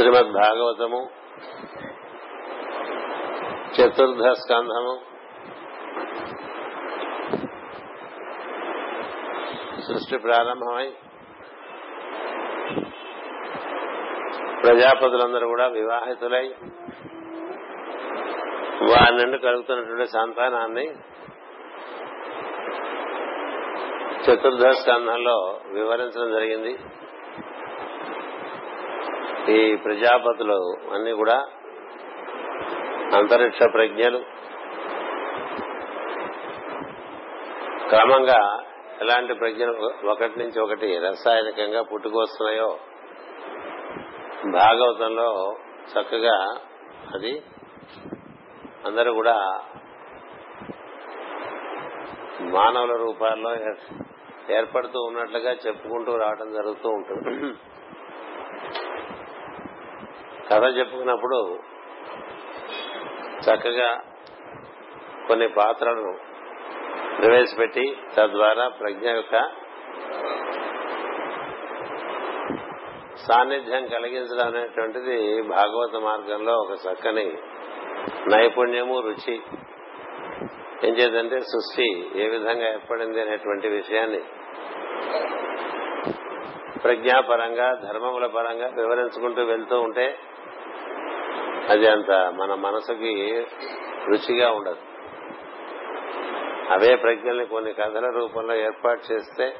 శ్రీమద్ భాగవతము చతుర్థ స్కంధము సృష్టి ప్రారంభమై ప్రజాపతులందరూ కూడా వివాహితులై వారి నుండి కలుగుతున్నటువంటి సంతానాన్ని చతుర్థ స్కంధంలో వివరించడం జరిగింది. ఈ ప్రజాపతులు అన్ని కూడా అంతరిక్ష ప్రజ్ఞలు. క్రమంగా ఎలాంటి ప్రజ్ఞలు ఒకటి నుంచి ఒకటి రసాయనికంగా పుట్టుకొస్తున్నాయో భాగవతంలో చక్కగా అది అందరూ కూడా మానవుల రూపాల్లో ఏర్పడుతూ ఉన్నట్లుగా చెప్పుకుంటూ రావడం జరుగుతూ ఉంటుంది. కథ చెప్పుకున్నప్పుడు చక్కగా కొన్ని పాత్రలను ప్రవేశపెట్టి తద్వారా ప్రజ్ఞ యొక్క సాన్నిధ్యం కలిగించడం అనేటువంటిది భాగవత మార్గంలో ఒక చక్కని నైపుణ్యము రుచి. ఏం చేద్దంటే సృష్టి ఏ విధంగా ఏర్పడింది అనేటువంటి విషయాన్ని ప్రజ్ఞాపరంగా ధర్మముల పరంగా వివరించుకుంటూ వెళ్తూ ఉంటే అది అంత మన మనసుకి రుచిగా ఉండదు. అవే ప్రజ్ఞల్ని కొన్ని కథల రూపంలో ఏర్పాటు చేస్తే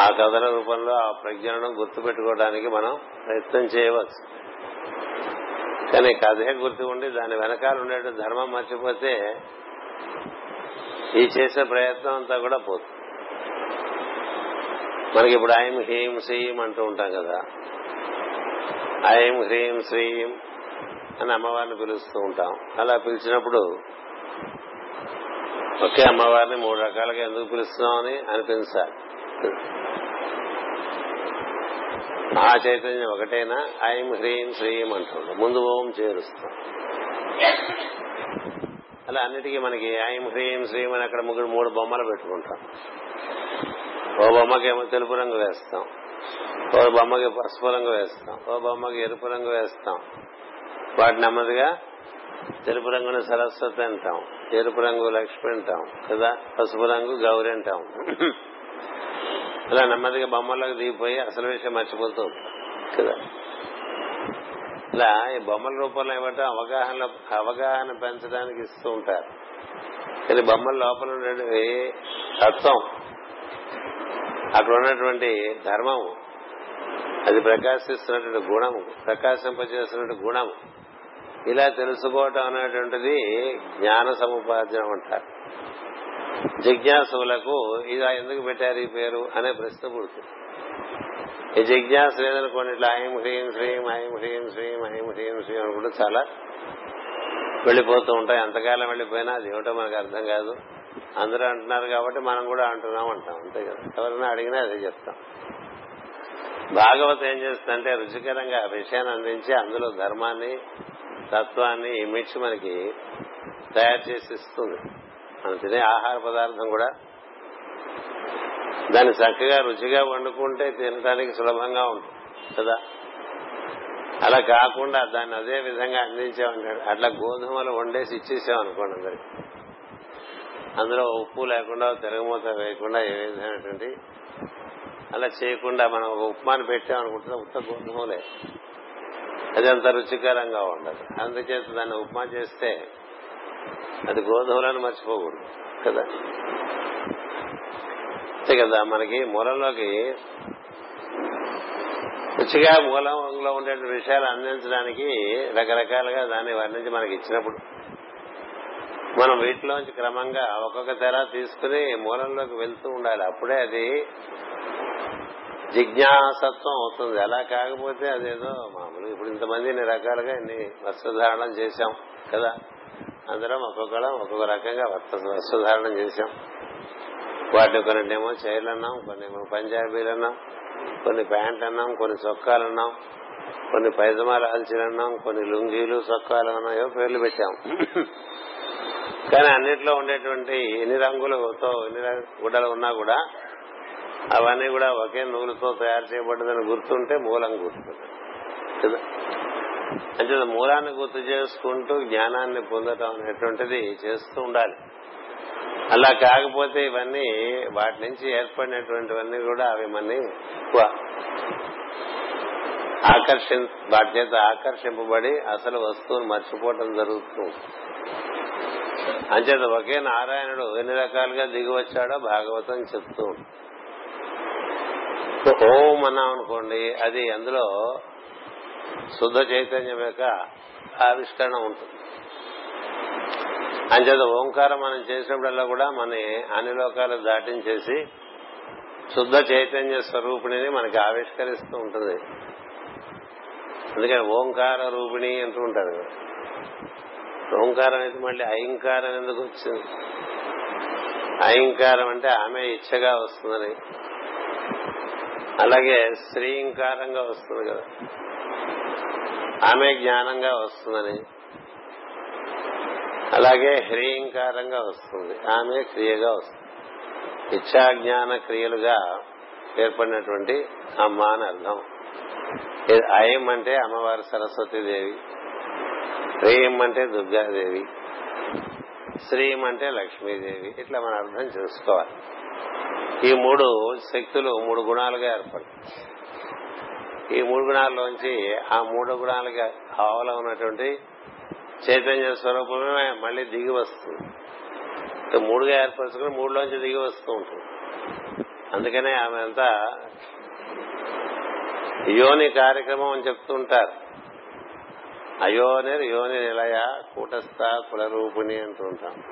ఆ కథల రూపంలో ఆ ప్రజ్ఞలను గుర్తుపెట్టుకోవడానికి మనం ప్రయత్నం చేయవచ్చు. కానీ కథే గుర్తు ఉండి దాని వెనకాల ఉండే ధర్మం మర్చిపోతే ఈ చేసే ప్రయత్నం అంతా కూడా పోతుంది మనకి ఇప్పుడు ఐం హీం శ్రీం అంటూ ఉంటాం కదా. ఐం హ్రీం శ్రీం అని అమ్మవారిని పిలుస్తూ ఉంటాం. అలా పిలిచినప్పుడు ఒకే అమ్మవారిని మూడు రకాలుగా ఎందుకు పిలుస్తున్నామని అనిపించాలి. ఆ చైతన్యం ఒకటేనా? ఐం హ్రీం శ్రీం అంటుంటాం ముందు ఓం చేరుస్తాం. అలా అన్నిటికీ మనకి ఐం హ్రీం శ్రీం అని అక్కడ ముగ్గురు మూడు బొమ్మలు పెట్టుకుంటాం. ఓ బొమ్మకేమో తెలుపు రంగు వేస్తాం. ఓ బొమ్మకి పసుపు రంగు వేస్తాం. ఓ బొమ్మకి ఎరుపు రంగు వేస్తాం. వాటి నెమ్మదిగా తెలుపు రంగుని సరస్వతి అంటాం. ఎరుపు రంగు లక్ష్మి అంటాం. కదా? పసుపు రంగు గౌరి అంటాం. ఇలా నెమ్మదిగా బొమ్మల్లోకి దిగిపోయి అసలు విషయం మర్చిపోతూ కదా? ఇలా ఈ బొమ్మల రూపంలో ఇవ్వటం అవగాహన అవగాహన పెంచడానికి ఇస్తూ ఉంటారు. కానీ బొమ్మల లోపల ఉండేవి తత్వం అక్కడ ఉన్నటువంటి ధర్మము. అది ప్రకాశిస్తున్నటువంటి గుణము ప్రకాశింపజేస్తున్నటువంటి గుణము. ఇలా తెలుసుకోవటం అనేటువంటిది జ్ఞాన సముపార్జనం అంటారు. జిజ్ఞాసులకు ఇలా ఎందుకు పెట్టారు ఈ పేరు అనే ప్రశ్న పుడుతుంది. ఈ జిజ్ఞాస లేదనుకోండి ఇట్లా ఐం హ్రీం శ్రీం ఐం హ్రీం శ్రీం ఐం హ్రీం శ్రీం అనుకుంటే చాలా వెళ్ళిపోతూ ఉంటాయి. ఎంతకాలం వెళ్ళిపోయినా అది ఏమిటో మనకు అర్థం కాదు. అందరూ అంటున్నారు కాబట్టి మనం కూడా అంటున్నాం అంటాం. అంతే కదా. ఎవరైనా అడిగినా అదే చెప్తాం. భాగవతం ఏం చేస్తుందంటే రుచికరంగా విషయాన్ని అందించి అందులో ధర్మాన్ని తత్వాన్ని ఇమిడ్చి మనకి తయారు చేసి ఇస్తుంది. మనం తినే ఆహార పదార్థం కూడా. దాన్ని చక్కగా రుచిగా వండుకుంటే తినడానికి సులభంగా ఉంటుంది. కదా? అలా కాకుండా దాన్ని అదే విధంగా అందించామన్నాడు అట్లా గోధుమలు వండేసి ఇచ్చేసాం అనుకోండి అందరికి. అందులో ఉప్పు లేకుండా తిరగమూత వేయకుండా ఏ విధమైనటువంటి అలా చేయకుండా మనం ఒక ఉప్మాని పెట్టామనుకుంటున్నా ఉత్త గోధుమలే. అది అంత రుచికరంగా ఉండదు. అందుచేత దాన్ని ఉప్మా చేస్తే అది గోధుమలను మర్చిపోకూడదు కదా? అంతే కదా మనకి మూలంలోకి రుచిగా మూలంలో ఉండే విషయాలు అందించడానికి రకరకాలుగా దాన్ని వర్ణించి మనకి ఇచ్చినప్పుడు మనం వీటిలోంచి క్రమంగా ఒక్కొక్క తెర తీసుకుని మూలంలోకి వెళ్తూ ఉండాలి. అప్పుడే అది జిజ్ఞాసత్వం అవుతుంది. అలా కాకపోతే అదేదో మామూలు ఇప్పుడు ఇంతమంది ఇన్ని రకాలుగా ఇన్ని వస్త్రధారణం చేశాం కదా. అందరం ఒక్కొక్కడం ఒక్కొక్క రకంగా వస్త్రధారణం చేశాం. వాటిని కొన్నిటేమో చైర్లు అన్నాం కొన్ని పంజాబీలు అన్నాం కొన్ని ప్యాంట్ అన్నాం కొన్ని చొక్కాలు అన్నాం కొన్ని పైజమాలు ఆల్చీలు అన్నాం కొన్ని లుంగీలు చొక్కాలు అన్నాయో పేర్లు పెట్టాం. కానీ అన్నిట్లో ఉండేటువంటి ఎన్ని రంగులతో ఎన్ని గుడ్డలు ఉన్నా కూడా అవన్నీ కూడా ఒకే నూలుతో తయారు చేయబడ్డదని గుర్తుంటే మూలం గుర్తుంది. కదా? అంటే మూలాన్ని గుర్తు చేసుకుంటూ జ్ఞానాన్ని పొందటం అనేటువంటిది చేస్తూ ఉండాలి. అలా కాకపోతే ఇవన్నీ వాటి నుంచి ఏర్పడినటువంటివన్నీ కూడా అవి మన్ని ఎక్కువ ఆకర్షి వాటి చేత ఆకర్షింపబడి అసలు వస్తువును మర్చిపోవటం జరుగుతుంది అంచేత ఒకే నారాయణుడు ఎన్ని రకాలుగా దిగి వచ్చాడో భాగవతం చెప్తూ ఓం అన్నాం అనుకోండి అది అందులో శుద్ధ చైతన్యం యొక్క ఆవిష్కరణ ఉంటుంది. అంచేత ఓంకారం మనం చేసినప్పుడల్లా కూడా మన అన్ని లోకాలు దాటించేసి శుద్ధ చైతన్య స్వరూపిణిని మనకి ఆవిష్కరిస్తూ ఉంటుంది. అందుకని ఓంకార రూపిణి అంటూ ఉంటారు. కదా. ఓంకారం అయితే మళ్ళీ అహంకారం ఎందుకు వచ్చింది? అహంకారం అంటే ఆమె ఇచ్చగా వస్తుందని. అలాగే శ్రీంకారంగా వస్తుంది కదా. ఆమె జ్ఞానంగా వస్తుందని. అలాగే హ్రీంకారంగా వస్తుంది. ఆమె క్రియగా వస్తుంది. ఇచ్చా జ్ఞాన క్రియలుగా ఏర్పడినటువంటి అమ్మ అని అర్థం. అయం అంటే అమ్మవారి సరస్వతీదేవి. హ్రీం అంటే దుర్గాదేవి శ్రీం అంటే లక్ష్మీదేవి. ఇట్లా మనం అర్థం చేసుకోవాలి. ఈ మూడు శక్తులు మూడు గుణాలుగా ఏర్పడతాయి. ఈ మూడు గుణాల్లోంచి ఆ మూడు గుణాలుగా ఆవల ఉన్నటువంటి చైతన్య స్వరూపమే మళ్ళీ దిగి వస్తుంది. మూడుగా ఏర్పరచుకుని మూడులోంచి దిగి వస్తూ ఉంటుంది. అందుకనే ఆమె అంతా యోని కార్యక్రమం అని చెప్తుంటారు అయోనిర్ యోని నిలయ కూటస్థ కులరూపిణి అంటూ ఉంటాం.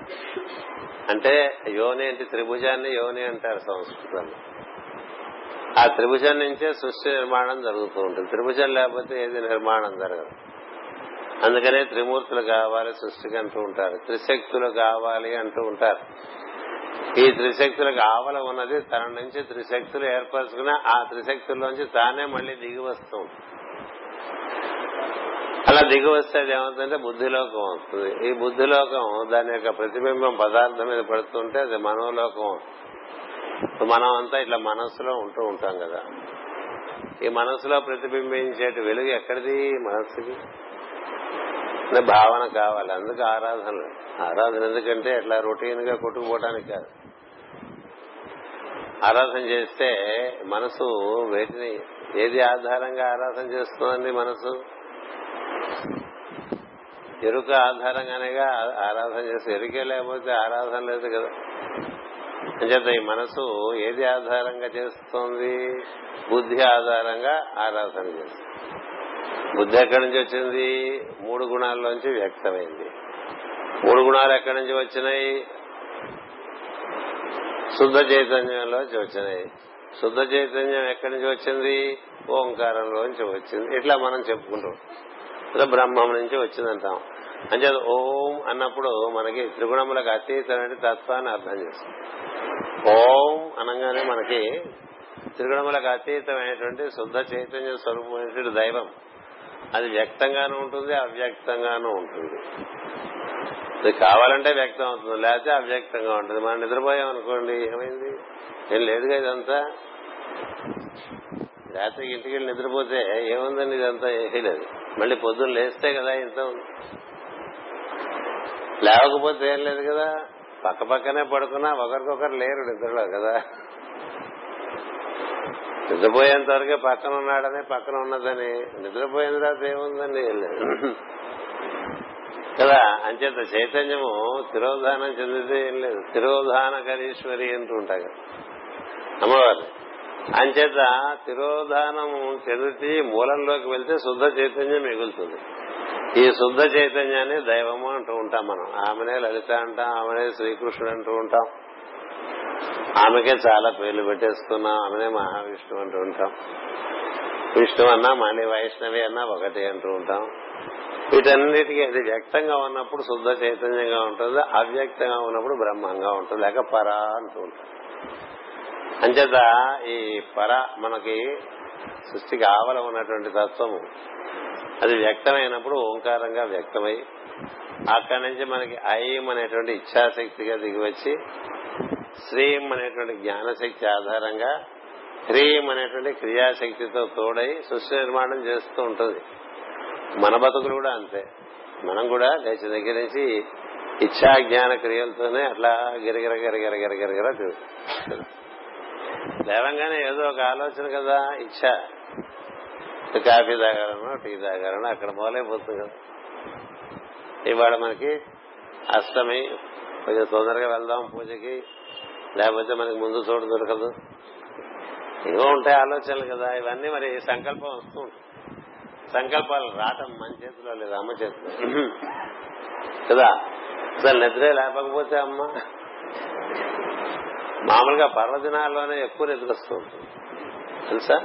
అంటే యోని అంటే త్రిభుజాన్ని యోని అంటారు సంస్కృతంలో ఆ త్రిభుజం నుంచే సృష్టి నిర్మాణం జరుగుతూ ఉంటుంది. త్రిభుజం లేకపోతే ఏది నిర్మాణం జరగదు. అందుకనే త్రిమూర్తులు కావాలి సృష్టికి అంటూ ఉంటారు. త్రిశక్తులు కావాలి అంటూ ఉంటారు. ఈ త్రిశక్తులకు ఆవల ఉన్నది తన నుంచి త్రిశక్తులు ఏర్పరచుకున్న ఆ త్రిశక్తుల్లోంచి తానే మళ్ళీ దిగి వస్తూ ఉంటుంది అలా దిగి వస్తే ఏమవుతుందంటే బుద్ధిలోకం వస్తుంది. ఈ బుద్ధిలోకం దాని యొక్క ప్రతిబింబం పదార్థం మీద పడుతుంటే అది మనోలోకం. మనం అంతా ఇట్లా మనస్సులో ఉంటూ ఉంటాం కదా. ఈ మనస్సులో ప్రతిబింబించేటి వెలుగు ఎక్కడిది మనస్సుకి? భావన కావాలి అందుకు ఆరాధన ఆరాధన ఎందుకంటే ఇట్లా రొటీన్గా కొట్టుకుపోవడానికి కాదు. ఆరాధన చేస్తే మనసు వేటిని ఏది ఆధారంగా ఆరాధన చేస్తుందండి మనసు? ఎరుక ఆధారంగానేగా ఆరాధన చేస్తే ఎరుకే లేకపోతే ఆరాధన లేదు కదా. అంచేత ఈ మనసు ఏది ఆధారంగా చేస్తుంది? బుద్ధి ఆధారంగా ఆరాధన చేస్తుంది. బుద్ధి ఎక్కడి నుంచి వచ్చింది? మూడు గుణాల్లోంచి వ్యక్తమైంది. మూడు గుణాలు ఎక్కడి నుంచి వచ్చినాయి? శుద్ధ చైతన్యంలోంచి వచ్చినాయి. శుద్ధ చైతన్యం ఎక్కడి నుంచి వచ్చింది? ఓంకారంలోంచి వచ్చింది. ఇట్లా మనం చెప్పుకుంటాం ఇలా బ్రహ్మం నుంచి వచ్చిందంటాం. అంటే ఓం అన్నప్పుడు మనకి త్రిగుణములకు అతీతమైన తత్వాన్ని అర్థం చేస్తాం ఓం అనగానే మనకి త్రిగుణములకు అతీతమైనటువంటి శుద్ధ చైతన్య స్వరూపమైనటువంటి దైవం. అది వ్యక్తంగానూ ఉంటుంది అవ్యక్తంగానూ ఉంటుంది. అది కావాలంటే వ్యక్తం అవుతుంది లేకపోతే అవ్యక్తంగా ఉంటుంది. మనం నిద్రపోయాం అనుకోండి ఏమైంది? ఏం లేదుగా ఇదంతా. రాత్రికి ఇంటికి వెళ్ళి నిద్రపోతే ఏముందండి ఇదంతా? వేయలేదు లేదు. మళ్ళీ పొద్దున్న లేస్తే కదా ఇంత ఉంది. లేవకపోతే ఏం లేదు కదా? పక్క పక్కనే పడుకున్నా ఒకరికొకరు లేరు నిద్రలో కదా. నిద్రపోయేంత వరకే పక్కన ఉన్నాడని పక్కన ఉన్నదని. నిద్రపోయిన తర్వాత ఏముందని కదా? అంచేత చైతన్యము తిరోధానం చెందితే ఏం లేదు. తిరోధాన కరీశ్వరి అంటూ ఉంటాయి కదా. అమ్మవారు. అంచేత తిరోధానం చెందితే మూలంలోకి వెళ్తే శుద్ధ చైతన్యం మిగులుతుంది. ఈ శుద్ధ చైతన్యాన్ని దైవము అంటూ ఉంటాం మనం. ఆమెనే లలిత అంటాం ఆమెనే శ్రీకృష్ణుడు అంటూ ఉంటాం. ఆమెకే చాలా పేర్లు పెట్టేసుకున్నాం ఆమెనే మహావిష్ణువు అంటూ ఉంటాం. విష్ణు అన్నా మళ్ళీ వైష్ణవి అన్నా ఒకటి అంటూ ఉంటాం. వీటన్నిటికీ అది వ్యక్తంగా ఉన్నప్పుడు శుద్ధ చైతన్యంగా ఉంటుంది అవ్యక్తంగా ఉన్నప్పుడు బ్రహ్మంగా ఉంటుంది లేక పరా అంటూ ఉంటాం. అంచేత ఈ పర మనకి సృష్టికి ఆవల ఉన్నటువంటి తత్వము అది వ్యక్తమైనప్పుడు ఓంకారంగా వ్యక్తమై అక్కడి నుంచి మనకి ఐం అనేటువంటి ఇచ్ఛాశక్తిగా దిగివచ్చి శ్రీం అనేటువంటి జ్ఞానశక్తి ఆధారంగా హ్రీం అనేటువంటి క్రియాశక్తితో తోడై సృష్టి నిర్మాణం చేస్తూ ఉంటుంది. మన బతుకులు కూడా అంతే. మనం కూడా లేచిన దగ్గర నుంచి ఇచ్చా జ్ఞాన క్రియలతోనే అట్లా గిరగిర గిరగిర గిరగిర తిరుగుతుంది లేవంగానే ఏదో ఒక ఆలోచన కదా ఇచ్చ. కాఫీ తాగాలనో టీ తాగాలనో అక్కడ మొదలైపోతుంది కదా. ఇవాళ మనకి అష్టమి కొంచెం తొందరగా వెళ్దాం పూజకి లేకపోతే మనకి ముందు చోటు దొరకదు. ఏవో ఉంటాయి ఆలోచనలు కదా ఇవన్నీ మరి సంకల్పం వస్తూ సంకల్పాలు రావటం మన చేతిలో లేదు అమ్మ చేతిలో కదా అసలు నిద్రే లేకపోతే అమ్మ? మామూలుగా పర్వదినాల్లోనే ఎక్కువ నిద్ర వస్తుంది ఉంటుంది. తెలుసా?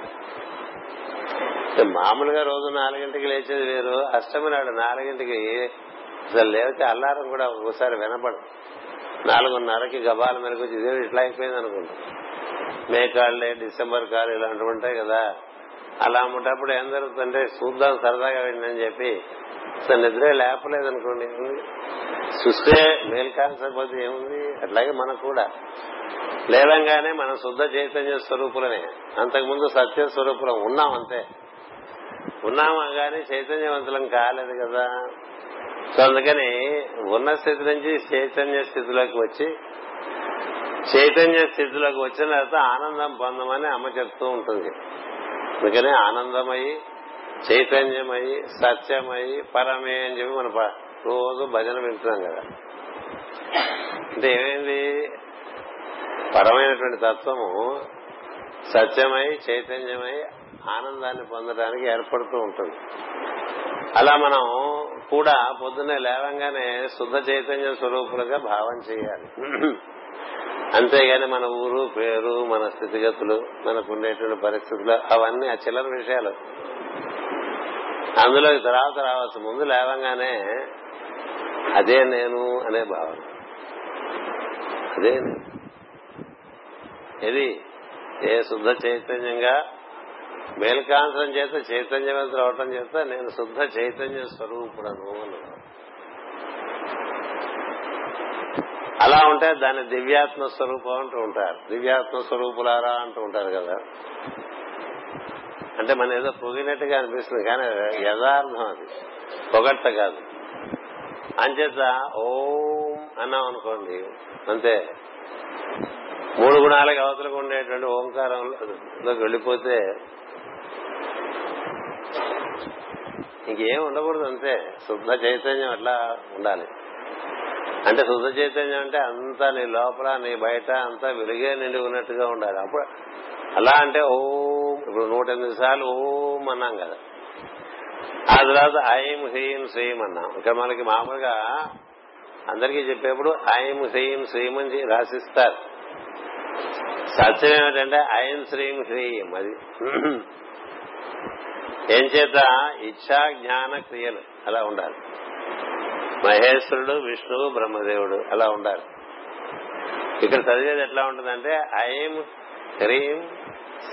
మామూలుగా రోజు నాలుగింటికి లేచేది వేరు అష్టమి నాడు నాలుగింటికి అసలు లేకపోతే అల్లారం కూడా ఒకసారి వినపడదు. నాలుగున్నరకి గబాల మెరకు ఇదే ఇట్లా అయిపోయింది అనుకుంటా. మే కాళ్ళే డిసెంబర్ కాళ్ళు ఇలాంటివి ఉంటాయి కదా. అలా ఉంటప్పుడు ఏం జరుగుతుందంటే చూద్దాం సరదాగా వెళ్ళిందని చెప్పి అసలు నిద్రే లేపలేదనుకోండి. చూస్తే మేలు కాకపోతే ఏముంది? అట్లాగే మనకు కూడా. లేదంగానే మనం శుద్ధ చైతన్య స్వరూపులనే అంతకుముందు సత్య స్వరూపులం ఉన్నాం అంతే. ఉన్నామా కానీ చైతన్యవంతులం కాలేదు కదా. సో అందుకని ఉన్న స్థితి నుంచి చైతన్య స్థితిలోకి వచ్చి చైతన్య స్థితిలోకి వచ్చిన తర్వాత ఆనందం పొందమని అమ్మ చెప్తూ ఉంటుంది. అందుకని ఆనందమయ్యి చైతన్యమయ్యి సత్యమయ్యి పరమే అని చెప్పి మన రోజు భజన వింటున్నాం కదా. అంటే ఏమైంది? పరమైనటువంటి తత్వము సత్యమై చైతన్యమై ఆనందాన్ని పొందడానికి ఏర్పడుతూ ఉంటుంది. అలా మనం కూడా పొద్దున్నే లేవంగానే శుద్ధ చైతన్య స్వరూపులుగా భావం చేయాలి. అంతేగాని మన ఊరు పేరు మన స్థితిగతులు మనకు ఉండేటువంటి పరిస్థితులు అవన్నీ ఆ చిల్లర విషయాలు. అందులో తర్వాత రావచ్చు ముందు లేవంగానే అదే నేను అనే భావన. అదే ఇది ఏ శుద్ధ చైతన్యంగా మేల్కాంతరం చేత చైతన్యవంతులు అవటం చేత నేను శుద్ధ చైతన్య స్వరూపుడను అన్నాడు అలా ఉంటే దాన్ని దివ్యాత్మ స్వరూపం అంటూ ఉంటారు. దివ్యాత్మ స్వరూపులారా అంటూ ఉంటారు కదా. అంటే మన ఏదో పొగినట్టుగా అనిపిస్తుంది కానీ యథార్థం అది. పొగట్ట కాదు. అంచేత ఓం అన్నాం అనుకోండి అంతే. మూడు గుణాలకు అవతలకు ఉండేటువంటి ఓంకారంలోకి వెళ్ళిపోతే ఇంకేం ఉండకూడదు అంతే. శుద్ధ చైతన్యం అట్లా ఉండాలి. అంటే శుద్ధ చైతన్యం అంటే అంతా నీ లోపల నీ బయట అంతా వెలుగే నిండి ఉన్నట్టుగా ఉండాలి. అప్పుడు అలా అంటే ఓం ఇప్పుడు నూట ఎనిమిది సార్లు ఓం అన్నాం కదా. ఆ తర్వాత ఐం హ్రీం శ్రీం అన్నాం. ఇక్కడ మనకి మామూలుగా అందరికీ చెప్పేప్పుడు ఐం హ్రీం శ్రీం అని రాసిస్తారు. సత్యం ఏమిటంటే ఐం శ్రీం హ్రీం అది ఏం చేత ఇచ్చా జ్ఞాన క్రియలు. అలా ఉండాలి. మహేశ్వరుడు విష్ణువు బ్రహ్మదేవుడు అలా ఉండాలి. ఇక్కడ చదివేది ఎట్లా ఉంటుందంటే ఐం హ్రీం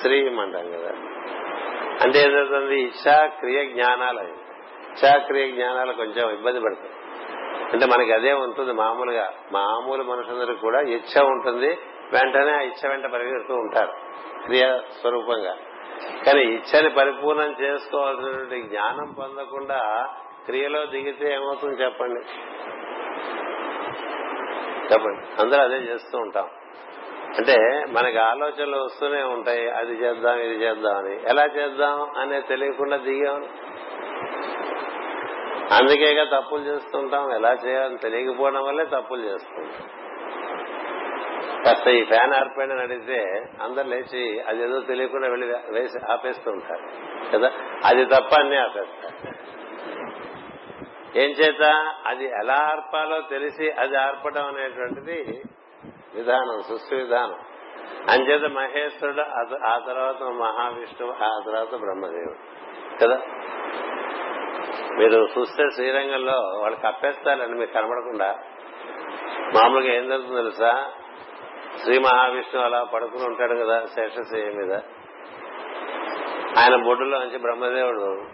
శ్రీం అంటాం కదా. అంటే ఏదవుతుంది ఇచ్చా క్రియ జ్ఞానాలు అవి. ఇచ్చా క్రియ జ్ఞానాలు కొంచెం ఇబ్బంది పడతాయి. అంటే మనకి అదే ఉంటుంది మామూలుగా. మామూలు మనుషులందరికీ కూడా ఇచ్చ ఉంటుంది వెంటనే ఆ ఇచ్చ వెంట పరిగెడుతూ ఉంటారు. క్రియ స్వరూపంగా కానీ ఇచ్చని పరిపూర్ణం చేసుకోవాల్సినటువంటి జ్ఞానం పొందకుండా క్రియలో దిగితే ఏమవుతుంది చెప్పండి? చెప్పండి. అందరూ అదే చేస్తూ ఉంటాం. అంటే మనకి ఆలోచనలు వస్తూనే ఉంటాయి. అది చేద్దాం ఇది చేద్దాం అని. ఎలా చేద్దాం అనే తెలియకుండా దిగాం? అందుకేగా తప్పులు చేస్తుంటాం ఎలా చేయాలని తెలియకపోవడం వల్లే తప్పులు చేస్తుంటాం కాస్త ఈ ఫ్యాన్ ఆర్పైన అడిగితే అందరు లేచి అది ఏదో తెలియకుండా వెళ్ళి వేసి ఆపేస్తూ ఉంటారు. కదా? అది తప్ప అన్ని ఆపేస్తారు. ఏం చేత? అది ఎలా ఆర్పాలో తెలిసి అది ఆర్పడం అనేటువంటిది విధానం సృష్టి విధానం. అంచేత మహేశ్వరుడు ఆ తర్వాత మహావిష్ణువు ఆ తర్వాత బ్రహ్మదేవుడు. కదా? మీరు చూస్తే శ్రీరంగంలో వాళ్ళు కప్పేస్తారని మీకు కనబడకుండా మామూలుగా ఏం జరుగుతుంది తెలుసా? శ్రీ మహావిష్ణువు అలా పడుకుని ఉంటాడు కదా శేషశయ్య మీద. ఆయన బొడ్డులో నుంచి బ్రహ్మదేవుడు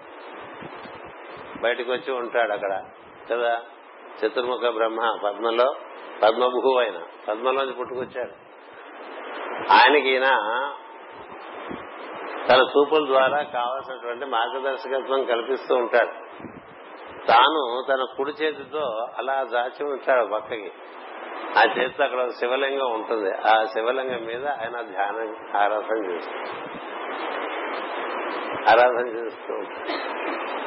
బయటకు వచ్చి ఉంటాడు అక్కడ కదా? చతుర్ముఖ బ్రహ్మ పద్మలో పద్మభూ ఆయన పద్మలోంచి పుట్టుకొచ్చాడు. ఆయనకి ఈయన తన చూపుల ద్వారా కావలసినటువంటి మార్గదర్శకత్వం కల్పిస్తూ ఉంటాడు. తాను తన కుడి చేతితో అలా దాచి ఉంటాడు పక్కకి. ఆ చేస్తే అక్కడ శివలింగం ఉంటుంది. ఆ శివలింగం మీద ఆయన ధ్యానం ఆరాధన చేస్తాడు ఆరాధన చేస్తూ ఉంటాడు.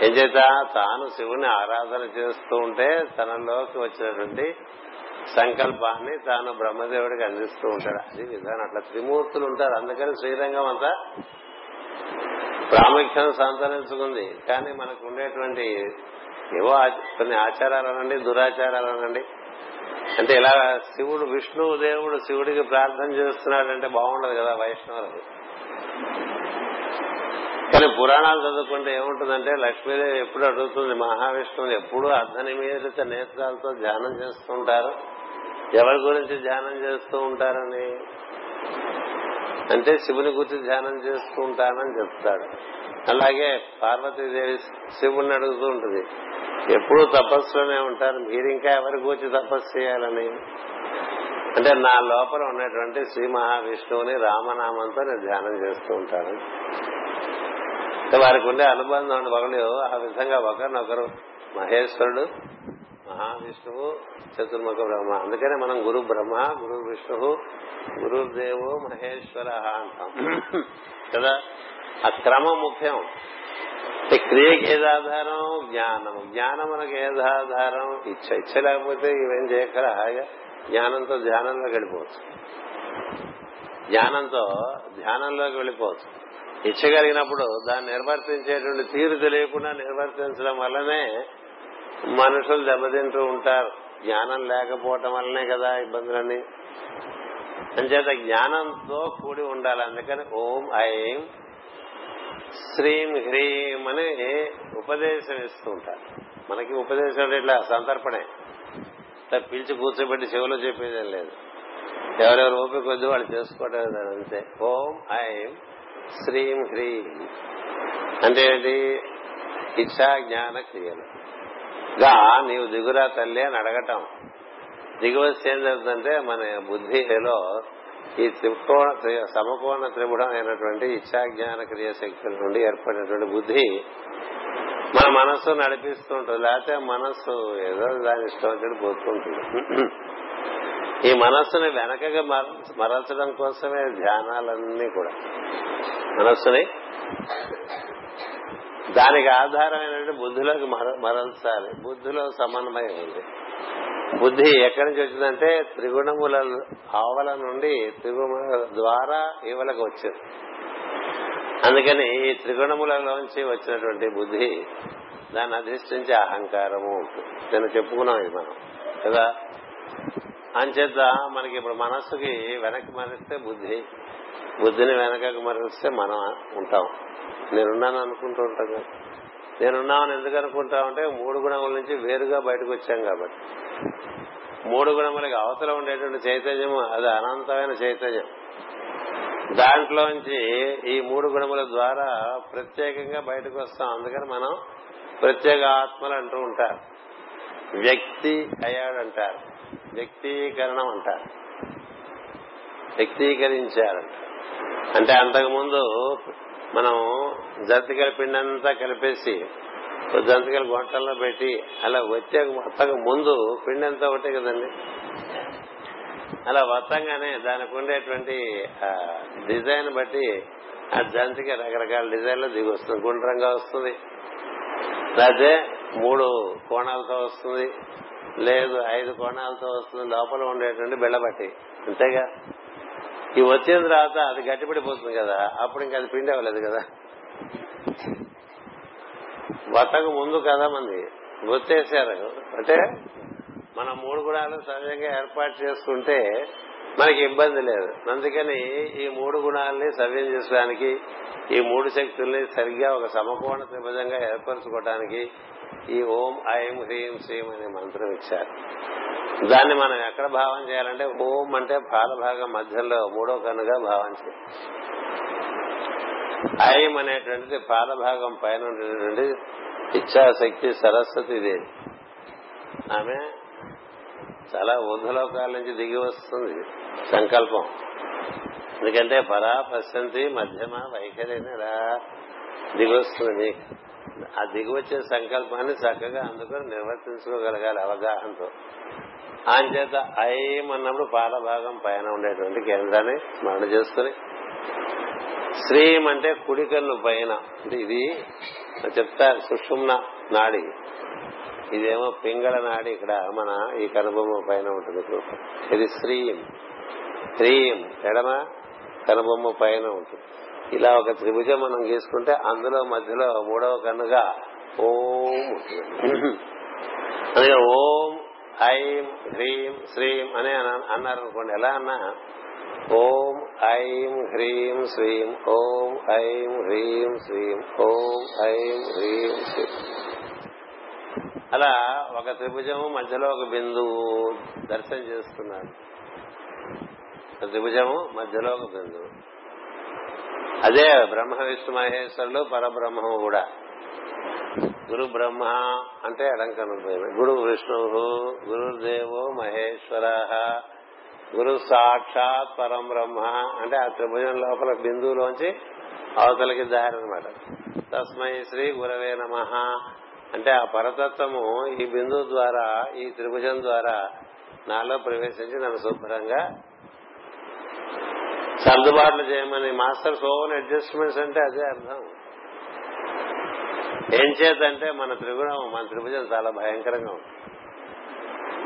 ఏం చేత? తాను శివుని ఆరాధన చేస్తూ ఉంటే తనలోకి వచ్చినటువంటి సంకల్పాన్ని తాను బ్రహ్మదేవుడికి అందిస్తూ ఉంటాడు. అది విధానం. అట్లా త్రిమూర్తులు ఉంటారు. అందుకని శ్రీరంగం అంతా ప్రాముఖ్యం సంతరించుకుంది. కానీ మనకు ఉండేటువంటి ఏవో కొన్ని ఆచారాలు అనండి దురాచారాలు అనండి అంటే ఇలా శివుడు విష్ణువు దేవుడు శివుడికి ప్రార్థన చేస్తున్నాడంటే బాగుండదు కదా వైష్ణవులకు కానీ పురాణాలు చదువుకుంటే ఏముంటుందంటే లక్ష్మీదేవి ఎప్పుడు అడుగుతుంది మహావిష్ణువుని ఎప్పుడు అర్ధనిమీరిత నేత్రాలతో ధ్యానం చేస్తూ ఉంటారు? ఎవరి గురించి ధ్యానం చేస్తూ ఉంటారని? అంటే శివుని గురించి ధ్యానం చేస్తూ ఉంటానని చెప్తాడు. అలాగే పార్వతీదేవి శివుణ్ణి అడుగుతూ ఉంటుంది ఎప్పుడు తపస్సులోనే ఉంటారు మీరు ఇంకా ఎవరి గురించి తపస్సు చేయాలని? అంటే నా లోపల ఉన్నటువంటి శ్రీ మహావిష్ణువుని రామనామంతో నేను ధ్యానం చేస్తూ ఉంటాను. వారికి ఉండే అనుబంధం ఒకళ్ళు ఆ విధంగా ఒకరినొకరు మహేశ్వరుడు మహావిష్ణువు చతుర్ముఖ బ్రహ్మ. అందుకనే మనం గురు బ్రహ్మ గురు విష్ణువు గురుదేవో మహేశ్వర అంటాం. కదా? ఆ క్రమం ముఖ్యం. క్రియకి ఏది ఆధారం? జ్ఞానం జ్ఞానం మనకి ఏది ఆధారం? ఇచ్చ. ఇచ్చ లేకపోతే ఇవేం చేయకరా హాయిగా జ్ఞానంతో ధ్యానంలోకి వెళ్ళిపోవచ్చు. జ్ఞానంతో ధ్యానంలోకి వెళ్ళిపోవచ్చు. ఇచ్చగలిగినప్పుడు దాన్ని నిర్వర్తించేటువంటి తీరు తెలియకుండా నిర్వర్తించడం వల్లనే మనుషులు దెబ్బతింటూ ఉంటారు. జ్ఞానం లేకపోవటం వల్లనే కదా ఇబ్బందులన్నీ. అంచేత జ్ఞానంతో కూడి ఉండాలి. అందుకని ఓం ఐం శ్రీం హ్రీం అని ఉపదేశం ఇస్తూ ఉంటారు. మనకి ఉపదేశం ఇట్లా సంతర్పణే. పిలిచి కూర్చోబెట్టి చెవిలో చెప్పేదేం లేదు. ఎవరెవరు ఓపిక కొద్ది వాళ్ళు చేసుకోవటం అంతే. ఓం ఐం శ్రీం హ్రీం అంటే ఏంటి? ఇచ్చా జ్ఞాన క్రియలు. గా నీవు దిగురా తల్లి అని అడగటం. దిగువస్తే ఏం జరుగుతుందంటే మన బుద్ధిలో ఈ త్రికోణ సమకోణ త్రిపుడం అయినటువంటి ఇచ్చాజ్ఞాన క్రియ శక్తుల నుండి ఏర్పడినటువంటి బుద్ధి మన మనస్సు నడిపిస్తుంటుంది. లేకపోతే మనస్సు ఏదో దాని ఇష్టం వచ్చి పోతుంటుంది. ఈ మనస్సుని వెనకగా మరల్చడం కోసమే ధ్యానాలన్నీ కూడా. మనస్సుని దానికి ఆధారమైనటువంటి బుద్ధిలోకి మరల్చాలి. బుద్ధిలో సమన్వయం ఉంది. బుద్ధి ఎక్కడి నుంచి వచ్చిందంటే త్రిగుణముల ఆవల నుండి త్రిగుణముల ద్వారా ఇవలకు వచ్చింది. అందుకని ఈ త్రిగుణములలోంచి వచ్చినటువంటి బుద్ధి దాన్ని అధిష్ఠించే అహంకారము ఉంటుంది. నేను చెప్పుకున్నాం ఇది మనం కదా? అంచేత మనకి ఇప్పుడు మనస్సుకి వెనక్కి మరిస్తే బుద్ధి బుద్ధిని వెనకకి మరిస్తే మనం ఉంటాం. నేనున్నాను అనుకుంటూ ఉంటాం కదా. నేనున్నామని ఎందుకు అనుకుంటామంటే మూడు గుణముల నుంచి వేరుగా బయటకు వచ్చాం కాబట్టి. మూడు గుణములకి అవతల ఉండేటువంటి చైతన్యము అది అనంతమైన చైతన్యం. దాంట్లోంచి ఈ మూడు గుణముల ద్వారా ప్రత్యేకంగా బయటకు వస్తాం. అందుకని మనం ప్రత్యేక ఆత్మలు అంటూ ఉంటారు. వ్యక్తి అయ్యాడంటారు వ్యక్తీకరణం అంటారు. వ్యక్తీకరించారంట. అంటే అంతకుముందు మనం జంతికల పిండంతా కలిపేసి జంతికల గొంటల్లో పెట్టి అలా వచ్చే మొత్తం ముందు పిండి అంతా ఒకటే కదండి? అలా వత్తంగానే దానికి ఉండేటువంటి డిజైన్ బట్టి ఆ జంతిక రకరకాల డిజైన్లో దిగి వస్తుంది. గుండ్రంగా వస్తుంది. లేకపోతే మూడు కోణాలతో వస్తుంది. లేదు ఐదు కోణాలతో వస్తుంది. లోపల ఉండేటువంటి బెళ్ళబట్టి అంతేగా? ఇవి వచ్చిన తర్వాత అది గట్టిపడిపోతుంది కదా అప్పుడు ఇంకా అది పిండి అవ్వలేదు కదా. వతకు ముందు కదా మంది గుర్తేశారు. అంటే మన మూడు గుణాలు సవ్యంగా ఏర్పాటు చేసుకుంటే మనకి ఇబ్బంది లేదు. అందుకని ఈ మూడు గుణాలని సవ్యం చేసుకోవడానికి ఈ మూడు శక్తుల్ని సరిగ్గా ఒక సమకోణ త్రిభుజంగా ఏర్పరచుకోవడానికి ఈ ఓం ఐం హ్రీం శ్రీం అనే మంత్రం ఇచ్చారు. దాన్ని మనం ఎక్కడ భావం చేయాలంటే ఓం అంటే పాలభాగం మధ్యలో మూడో కన్నుగా భావం చేయాలి ఐం అనేటువంటిది పాలభాగం పైన ఉండేటువంటి ఇచ్చాశక్తి సరస్వతి దేవి. ఆమె చాలా ఊర్ధలోకాల నుంచి దిగి వస్తుంది. సంకల్పం. ఎందుకంటే పరా పశ్చంతి మధ్యమ వైఖరి ఇలా దిగొస్తుంది నీకు ఆ దిగువచ్చే సంకల్పాన్ని చక్కగా అందుకొని నిర్వర్తించుకోగలగాలి అవగాహనతో. చేత ఐం అన్నప్పుడు పాలభాగం పైన ఉండేటువంటి కేంద్రాన్ని స్మరణ చేసుకుని శ్రీం అంటే కుడికన్ను పైన. అంటే ఇది చెప్తారు సుషుమ్న నాడి. ఇదేమో పింగళ నాడి ఇక్కడ మన ఈ కనుబొమ్మ పైన ఉంటుంది ఇది శ్రీం. శ్రీం ఎడమ కనుబొమ్మ పైన ఉంటుంది. ఇలా ఒక త్రిభుజం మనం గీసుకుంటే అందులో మధ్యలో మూడవ కన్నుగా ఓం అందుకే ఓం ఐం హ్రీం శ్రీం అని అన్నారు అనుకోండి ఎలా అన్నా? ఓం ఐం హ్రీం శ్రీం ఓం ఐం హ్రీం శ్రీం ఓం ఐం హ్రీం శ్రీం. అలా ఒక త్రిభుజము మధ్యలో ఒక బిందువు దర్శనం చేస్తున్నారు త్రిభుజము మధ్యలో ఒక బిందువు. అదే బ్రహ్మ విష్ణు మహేశ్వరులు పరబ్రహ్మము కూడా. గురు బ్రహ్మ అంటే ఎడంకను గురు విష్ణు గురుదేవో మహేశ్వర గురు సాక్షాత్ పరం బ్రహ్మ అంటే ఆ త్రిభుజం లోపల బిందువులోంచి అవతలకి దారి అనమాట తస్మై శ్రీ గురవే నమ అంటే ఆ పరతత్వము ఈ బిందువు ద్వారా ఈ త్రిభుజం ద్వారా నాలో ప్రవేశించి నన్ను శుభ్రంగా సర్దుబాట్లు చేయమని మాస్టర్స్ ఓన్ అడ్జస్ట్మెంట్స్ అంటే అదే అర్థం. ఏం చేతంటే మన త్రిగుణం మన త్రిభుజం చాలా భయంకరంగా ఉంది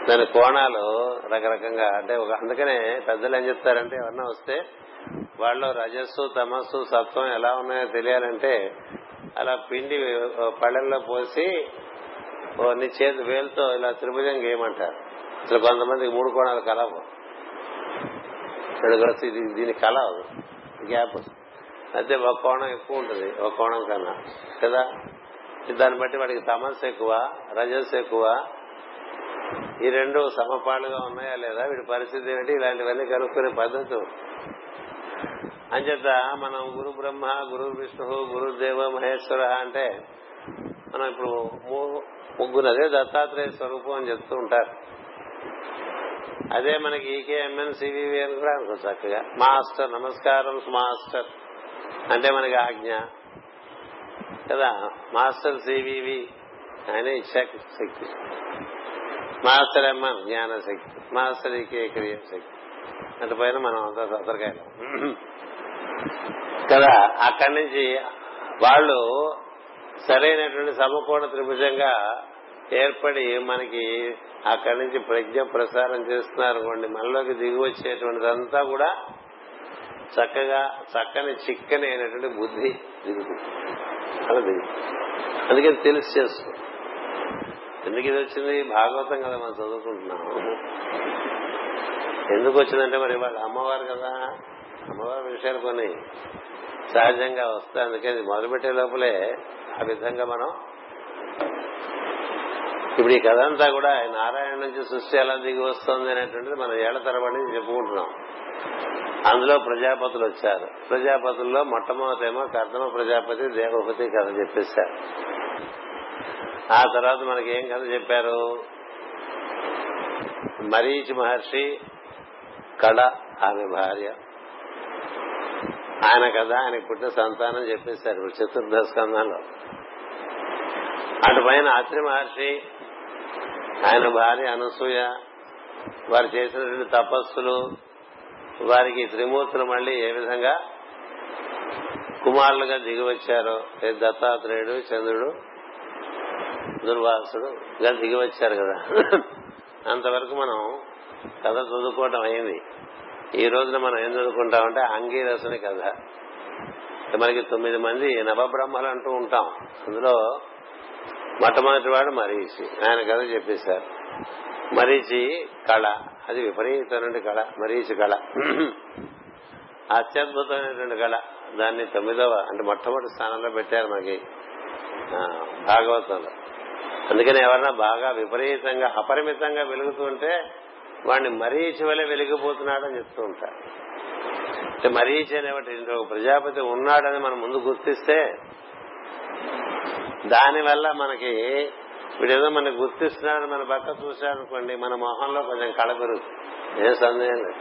దాని కోణాలు రకరకంగా అంటే ఒక అందుకనే పెద్దలు ఏం చెప్తారంటే ఎవరన్నా వస్తే వాళ్ళు రజస్సు తమస్సు సత్వం ఎలా ఉన్నాయో తెలియాలంటే అలా పిండి పళ్ళల్లో పోసి నీ చేతి వేలుతో ఇలా త్రిభుజం గేయమంటారు. అసలు కొంతమందికి మూడు కోణాలు కలవు. ఇది దీని కళ గ్యాప్. అయితే ఒక కోణం ఎక్కువ ఉంటుంది ఒక కోణం కన్నా. కదా? దాన్ని బట్టి వాడికి తమస్సు ఎక్కువ రజస్ ఎక్కువ. ఈ రెండు సమపాలుగా ఉన్నాయా లేదా? వీడి పరిస్థితి ఏమిటి ఇలాంటివన్నీ కనుక్కునే పద్ధతు. అంచేత మనం గురు బ్రహ్మ గురు విష్ణు గురుదేవ మహేశ్వర అంటే మనం ఇప్పుడు ముగ్గురు అదే దత్తాత్రేయ స్వరూపం అని చెప్తూ ఉంటారు. అదే మనకి ఈకేఎంఎన్ సివివి అని కూడా అనుకో చక్కగా. మాస్టర్ నమస్కారం మాస్టర్. అంటే మనకి ఆజ్ఞ. కదా మాస్టర్ సివివి ఆయన ఇచ్చాక శక్తి. మాస్టర్ ఎంఎన్ జ్ఞాన శక్తి మాస్టర్ ఈకే క్రియ శక్తి. అంత పైన మనం అంతా సతరకాయలు కదా అక్కడి నుంచి వాళ్ళు సరైనటువంటి సమకోణ త్రిభుజంగా ఏర్పడి మనకి అక్కడి నుంచి ప్రజ్ఞ ప్రసారం చేస్తున్నారు అనుకోండి మనలోకి దిగి వచ్చేటువంటిదంతా కూడా చక్కగా చక్కని చిక్కని అయినటువంటి బుద్ధి దిగుతుంది. అన్నది అందుకే తెలిసి చేస్తూ. ఎందుకు ఇది వచ్చింది? భాగవతం కదా మనం చదువుకుంటున్నాం. ఎందుకు వచ్చిందంటే మరి వాళ్ళ అమ్మవారు కదా. అమ్మవారి విషయాలు కొన్ని సహజంగా వస్తాయి. అందుకని మొదలుపెట్టే లోపలే ఆ విధంగా మనం ఇప్పుడు ఈ కథ అంతా కూడా నారాయణ నుంచి సృష్టి ఎలా దిగి వస్తుంది అనేటువంటిది మనం ఏళ్ళ తరబడి చెప్పుకుంటున్నాం. అందులో ప్రజాపతులు వచ్చారు. ప్రజాపతుల్లో మొట్టమొదటేమో కర్దమ ప్రజాపతి దేవపతి కథ చెప్పేశారు. ఆ తర్వాత మనకి ఏం కథ చెప్పారు? మరీచి మహర్షి కళ ఆమె భార్య. ఆయన కదా ఆయనకు పుట్టిన సంతానం చెప్పేశారు ఇప్పుడు చతుర్దశ అటు పైన అత్రి మహర్షి ఆయన భార్య అనసూయ వారు చేసినటువంటి తపస్సులు వారికి త్రిమూర్తులు మళ్ళీ ఏ విధంగా కుమారులుగా దిగివచ్చారో దత్తాత్రేయుడు చంద్రుడు దుర్వాసుడు ఇలా దిగివచ్చారు కదా. అంతవరకు మనం కథ చదువుకోవటం అయింది. ఈ రోజున మనం ఏం చదువుకుంటామంటే అంగీరసుని కథ. మనకి తొమ్మిది మంది నవబ్రహ్మలు అంటూ ఉంటాం. అందులో మొట్టమొదటి వాడు మరీచి. ఆయన కథ చెప్పేశారు. మరీచి కళ. అది విపరీతమైన కళ మరీచి కళ. అత్యద్భుతమైనటువంటి కళ. దాన్ని తొమ్మిదవ అంటే మొట్టమొదటి స్థానంలో పెట్టారు మనకి భాగవతంలో. అందుకని ఎవరన్నా బాగా విపరీతంగా అపరిమితంగా వెలుగుతుంటే వాడిని మరీచి వలె వెలిగిపోతున్నాడని చెప్తూ ఉంటారు. అంటే మరీచి అనేవాటి ఒక ప్రజాపతి ఉన్నాడని మనం ముందు గుర్తిస్తే దానివల్ల మనకి వీడేదో మనకి గుర్తిస్తున్నాడు మన పక్క చూశాడనుకోండి మన మొహంలో కొంచెం కళ పెరుగుతుంది. ఏం సందేహం లేదు.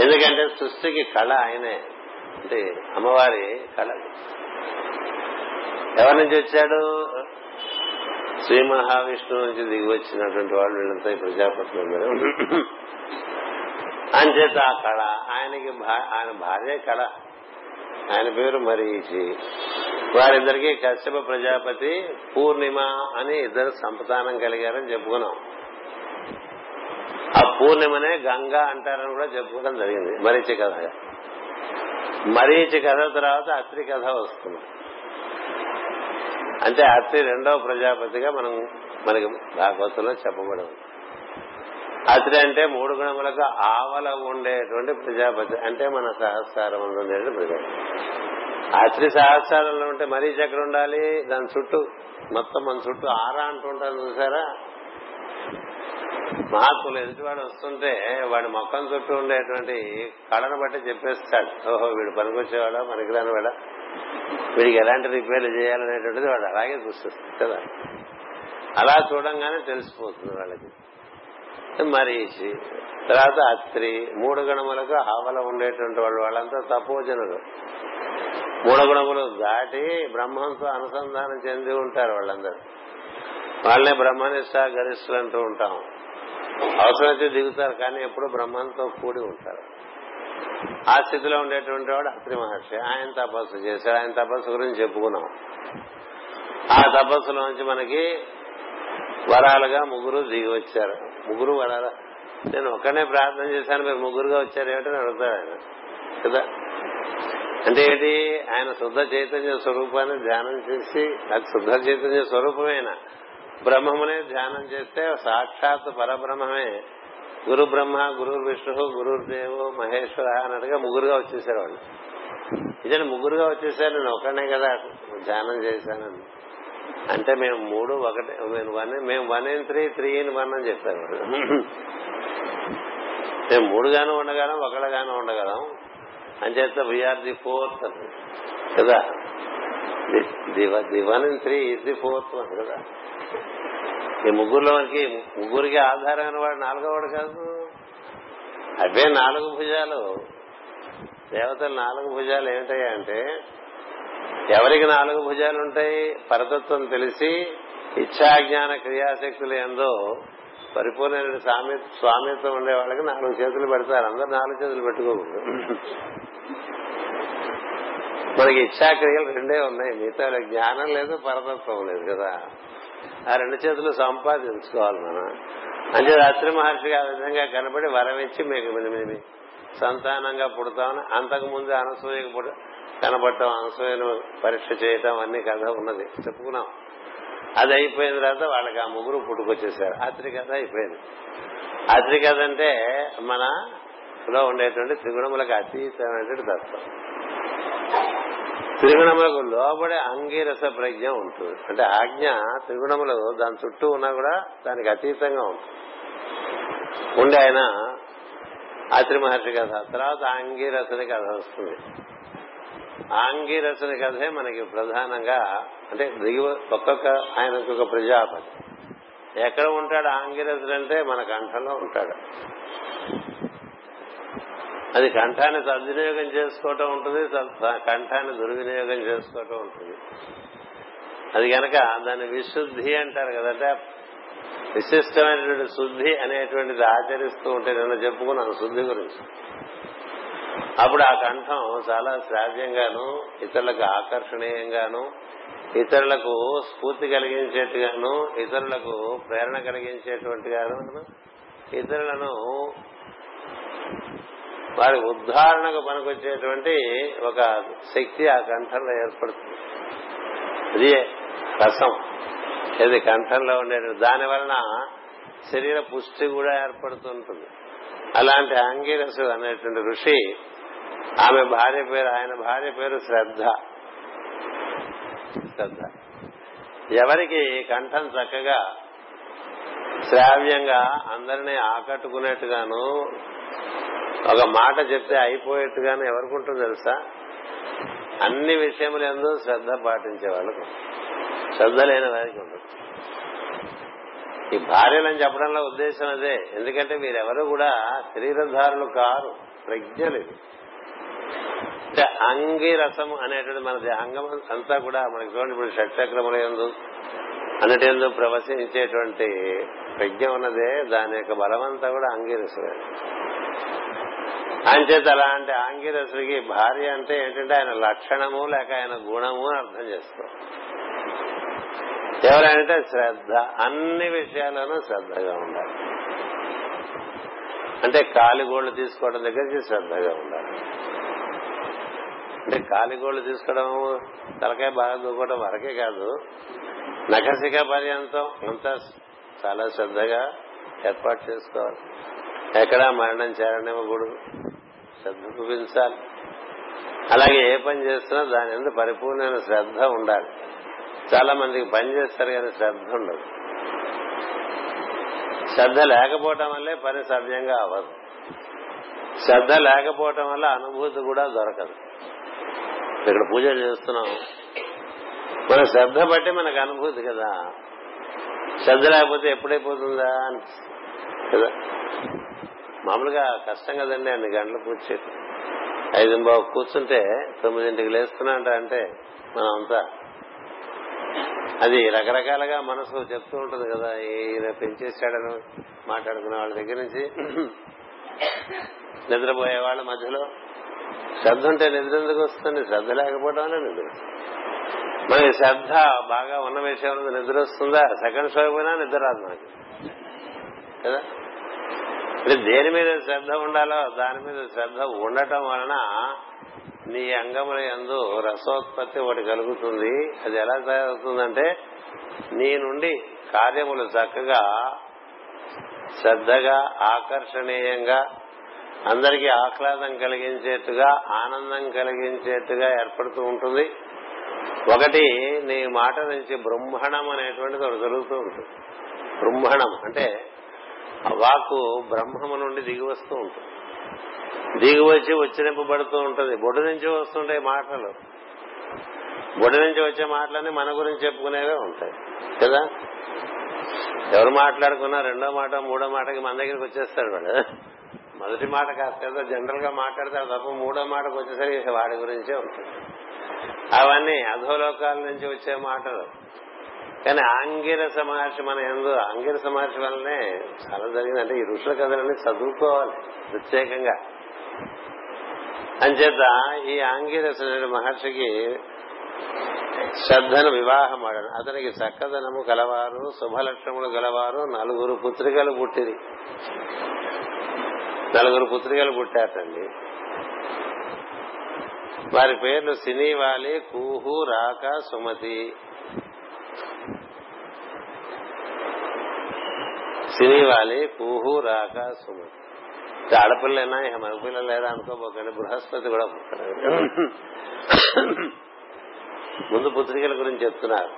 ఎందుకంటే సృష్టికి కళ ఆయనే. అంటే అమ్మవారి కళ. ఎవరి నుంచి వచ్చాడు? శ్రీ మహావిష్ణువు నుంచి దిగి వచ్చినటువంటి వాళ్ళు వీళ్ళంతా ఈ ప్రజాపతులు అంచేత ఆ కళ ఆయనకి ఆయన భార్య కళ. ఆయన పేరు మరీచి. వారిద్దరికి కశ్యప ప్రజాపతి పూర్ణిమ అని ఇద్దరు సంపదానం కలిగారని చెప్పుకున్నాం. ఆ పూర్ణిమనే గంగా అంటారని కూడా చెప్పుకోవడం జరిగింది. మరీచి కథ. మరీచి కథ తర్వాత అత్రి కథ వస్తుంది. అంటే అత్రి రెండవ ప్రజాపతిగా మనం మనకి భాగవతంలో చెప్పబడి ఉంది అత్రి అంటే మూడు గుణములకు ఆవల ఉండేటువంటి ప్రజాపతి. అంటే మన సహస్రారం ఉండేటువంటి ప్రజాపతి. అత్రి సహస్రాలలో ఉంటే మరీ చక్రం ఉండాలి? దాని చుట్టూ మొత్తం మన చుట్టూ ఆరా అంటుంటారు చూసారా? మహాత్ములు ఎదుటివాడు వస్తుంటే వాడి మొక్కం చుట్టూ ఉండేటువంటి కళను బట్టి చెప్పేస్తాడు. ఓహో వీడు పనికొచ్చేవాడా? పనికిరాని వాడా వీడికి ఎలాంటి రిపేర్లు చేయాలనేటువంటిది వాడు అలాగే చూస్తుంది కదా? అలా చూడంగానే తెలిసిపోతుంది వాళ్ళకి. మరీచి తర్వాత అత్రి మూడు గణములకు ఆవల ఉండేటువంటి వాళ్ళు వాళ్ళంతా తపోజనులు. మూడగుణములు దాటి బ్రహ్మంతో అనుసంధానం చెంది ఉంటారు వాళ్ళందరూ. వాళ్ళనే బ్రహ్మనిష్ట గరిష్ఠులు అంటూ ఉంటాం. అవసరమైతే దిగుతారు కానీ ఎప్పుడు బ్రహ్మంతో కూడి ఉంటారు. ఆ స్థితిలో ఉండేటువంటి వాడు అత్రి మహర్షి. ఆయన తపస్సు చేశాడు. ఆయన తపస్సు గురించి చెప్పుకున్నాం. ఆ తపస్సులోంచి మనకి వరాలుగా ముగ్గురు దిగి వచ్చారు. ముగ్గురు వరాల నేను ఒక్కనే ప్రార్థన చేశాను మీరు ముగ్గురుగా వచ్చారు ఏమిటని అడుగుతాడు ఆయన. కదా? అంటే ఏంటి? ఆయన శుద్ధ చైతన్య స్వరూపాన్ని ధ్యానం చేసి అది శుద్ధ చైతన్య స్వరూపమేనా? బ్రహ్మమునే ధ్యానం చేస్తే సాక్షాత్ పరబ్రహ్మమే. గురు బ్రహ్మ గురు విష్ణు గురుదేవు మహేశ్వర అన్నట్టుగా ముగ్గురుగా వచ్చేసారు వాళ్ళు. ఇదే ముగ్గురుగా వచ్చేసారు నేను ఒకనే కదా ధ్యానం చేశానని అంటే మేము మూడు ఒకటే మేము వన్ మేము one in three three in one అని చెప్పారు మేము మూడుగాను ఉండగలం ఒకళ్ళగాను ఉండగలం. అంచేత వీఆర్ ది ఫోర్త్ కదా? The one and three is the fourth one కదా? ఈ ముగ్గురులోకి ముగ్గురికి ఆధారమైన వాడు నాలుగోవాడు కాదు. అవే నాలుగు భుజాలు. దేవతలు నాలుగు భుజాలు ఏమిటాయి అంటే ఎవరికి నాలుగు భుజాలు ఉంటాయి? పరతత్వం తెలిసి ఇచ్చాజ్ఞాన క్రియాశక్తులు ఎందో పరిపూర్ణ స్వామి స్వామిత్వం ఉండే వాళ్ళకి నాలుగు చేతులు పెడతారు. అందరు నాలుగు చేతులు పెట్టుకోకూడదు. మనకి ఇచ్చాక్రియలు రెండే ఉన్నాయి. మిగతా జ్ఞానం లేదు పరతత్వం లేదు కదా. ఆ రెండు చేతులు సంపాదించుకోవాలి మనం. అంటే అత్రి మహర్షికి ఆ విధంగా కనబడి వరమిచ్చి మీకు మేము సంతానంగా పుడతామని అంతకు ముందు అనసూయకు పుట్ట కనబడటం అనసూయను పరీక్ష చేయటం అన్ని కథ ఉన్నది. చెప్పుకున్నాం. అది అయిపోయిన తర్వాత వాళ్ళకి ఆ ముగ్గురు పుట్టుకొచ్చేసారు. అత్రి కథ అయిపోయింది. అత్రి కథ అంటే మన మనసులో ఉండేటువంటి త్రిగుణములకు అతీతమైనటువంటి తత్వం. త్రిగుణములకు లోబడే అంగీరస ప్రజ్ఞ ఉంటుంది. అంటే ఆజ్ఞ త్రిగుణములు దాని చుట్టూ ఉన్నా కూడా దానికి అతీతంగా ఉంటుంది. ఉండి ఆయన అత్రి మహర్షి కథ. తర్వాత ఆంగీరసుని కథ వస్తుంది. ఆంగీరసుని కథే మనకి ప్రధానంగా అంటే దిగువ ఒక్కొక్క ఆయనకు ఒక ప్రజాపతి. ఎక్కడ ఉంటాడు ఆంగిరసుడు అంటే మన కంఠంలో ఉంటాడు. అది కంఠాన్ని సద్వినియోగం చేసుకోవటం ఉంటుంది కంఠాన్ని దుర్వినియోగం చేసుకోవటం ఉంటుంది. అది గనక దాన్ని విశుద్ధి అంటారు కదంటే విశిష్టమైనటువంటి శుద్ధి అనేటువంటిది ఆచరిస్తూ ఉంటే నిన్న చెప్పుకున్నాను శుద్ధి గురించి. అప్పుడు ఆ కంఠం చాలా శ్రావ్యంగాను ఇతరులకు ఆకర్షణీయంగాను ఇతరులకు స్ఫూర్తి కలిగించేట్టుగాను ఇతరులకు ప్రేరణ కలిగించేటువంటిగాను ఇతరులను వారి ఉద్ధారణకు పనికొచ్చేటువంటి ఒక శక్తి ఆ కంఠంలో ఏర్పడుతుంది. అది రసం. ఇది కంఠంలో ఉండే దాని వలన శరీర పుష్టి కూడా ఏర్పడుతుంటుంది. అలాంటి అంగీరసు అనేటువంటి ఋషి ఆమె భార్య పేరు ఆయన భార్య పేరు శ్రద్ధ. శ్రద్ధ. ఎవరికి కంఠం చక్కగా శ్రావ్యంగా అందరినీ ఆకట్టుకునేట్టుగాను ఒక మాట చెప్తే అయిపోయేట్టుగాను ఎవరికి తెలుసా? అన్ని విషయములు ఎందు శ్రద్ధ పాటించే వాళ్ళకు శ్రద్ధ లేని వారికి ఉండదు. ఈ భార్యలని చెప్పడంలో ఉద్దేశం అదే. ఎందుకంటే వీరెవరు కూడా శరీరధారులు కారు ప్రజ్ఞలు అంటే అంగిరసము అనేటువంటి మన అంగం అంతా కూడా మనకి చూడండి ఇప్పుడు షట్చక్రముల ఎందు అన్నిటి ఎందు ప్రవశించేటువంటి ప్రజ్ఞ ఉన్నదే. దాని యొక్క బలమంతా కూడా అంగీరసమే. అంచేత అలాంటి ఆంగిరసుడికి భార్య అంటే ఏంటంటే ఆయన లక్షణము లేక ఆయన గుణము అని అర్థం చేసుకో ఎవరంటే శ్రద్ధ. అన్ని విషయాల్లోనూ శ్రద్ధగా ఉండాలి. అంటే కాలిగోళ్ళు తీసుకోవడం దగ్గరికి శ్రద్ధగా ఉండాలి. అంటే కాలిగోళ్ళు తీసుకోవడం తలకాయ బాగా దూకోవడం వరకే కాదు. నకసిక పర్యంతం అంతా చాలా శ్రద్ధగా ఏర్పాటు చేసుకోవాలి. ఎక్కడా మరణం చేరనివ్వకూడదు. శ్రద్ధ చూపించాలి అలాగే ఏ పని చేస్తున్నా దాని ఎందుకు పరిపూర్ణమైన శ్రద్ధ ఉండాలి. చాలా మందికి పని చేస్తారు కానీ శ్రద్ధ ఉండదు. శ్రద్ధ లేకపోవటం వల్లే పని సవ్యంగా అవ్వదు. శ్రద్ధ లేకపోవటం వల్ల అనుభూతి కూడా దొరకదు. ఇక్కడ పూజలు చేస్తున్నాం. మన శ్రద్ధ బట్టి మనకు అనుభూతి కదా. శ్రద్ధ లేకపోతే ఎప్పుడైపోతుందా అని కదా? మామూలుగా కష్టం కదండి అన్ని గంటలు పూజ చేయటం ఐదు బాబు కూర్చుంటే తొమ్మిదింటికి లేస్తున్నా అంటే మనం అంతా అది రకరకాలుగా మనసు చెప్తూ ఉంటుంది కదా ఈయన పెంచేశాడని మాట్లాడుకునే వాళ్ళ దగ్గర నుంచి. నిద్రపోయే వాళ్ళ మధ్యలో. శ్రద్ధ ఉంటే నిద్ర ఎందుకు వస్తుంది? శ్రద్ధ లేకపోవడం వల్ల నిద్ర వస్తుంది. మనకి శ్రద్ధ బాగా ఉన్న విషయం నిద్ర వస్తుందా? సెకండ్ షో పోయినా నిద్ర రాదు మనకి. కదా? అంటే దేని మీద శ్రద్ధ ఉండాలో దాని మీద శ్రద్ధ ఉండటం వలన నీ అంగముల యందు రసోత్పత్తి ఒకటి కలుగుతుంది. అది ఎలా తయారవుతుందంటే నీ నుండి కార్యములు చక్కగా శ్రద్ధగా ఆకర్షణీయంగా అందరికీ ఆహ్లాదం కలిగించేట్టుగా ఆనందం కలిగించేట్టుగా ఏర్పడుతూ ఉంటుంది. ఒకటి నీ మాట నుంచి బ్రహ్మణం అనేటువంటిది ఒకటి జరుగుతూ ఉంటుంది. బ్రహ్మణం అంటే ఆ బ్రహ్మము నుండి దిగి వస్తూ ఉంటుంది. దిగి వచ్చి ఉచ్చరింపబడుతూ ఉంటుంది. బొడ్డు నుంచి వస్తుంటాయి మాటలు. బొడ్డు నుంచి వచ్చే మాటలన్నీ మన గురించి చెప్పుకునేవే ఉంటాయి. కదా? ఎవరు మాట్లాడుకున్నా రెండో మాట మూడో మాటకి మన దగ్గరికి వచ్చేస్తాడు వాడు. మొదటి మాట కాస్త ఏదో జనరల్గా మాట్లాడతాడు తప్ప మూడో మాటకు వచ్చేసరికి వాడి గురించే ఉంటుంది. అవన్నీ అధోలోకాల నుంచి వచ్చే మాటలు. కానీ ఆంగిరస మహర్షి మన ఎందు ఆంగిరస మహర్షి వల్లనే చాలా జరిగింది. అంటే ఈ ఋషుల కథలన్నీ చదువుకోవాలి ప్రత్యేకంగా. అంచేత ఈ ఆంగిరస మహర్షికి శ్రద్ధను వివాహం ఆడను అతనికి చక్కదనము గలవారు శుభలక్షణములు గలవారు నలుగురు పుత్రికలు పుట్టిరి. నలుగురు పుత్రికలు పుట్టారటండి వారి పేర్లు సినీవాలి కూహు రాక సుమతి. సినీవాలి పూహు రాక సుమతి ఆడపిల్లైనా ఇక మగపిల్ల లేదా అనుకోబోకండి బృహస్పతి కూడా ముందు పుత్రికల గురించి చెప్తున్నారు.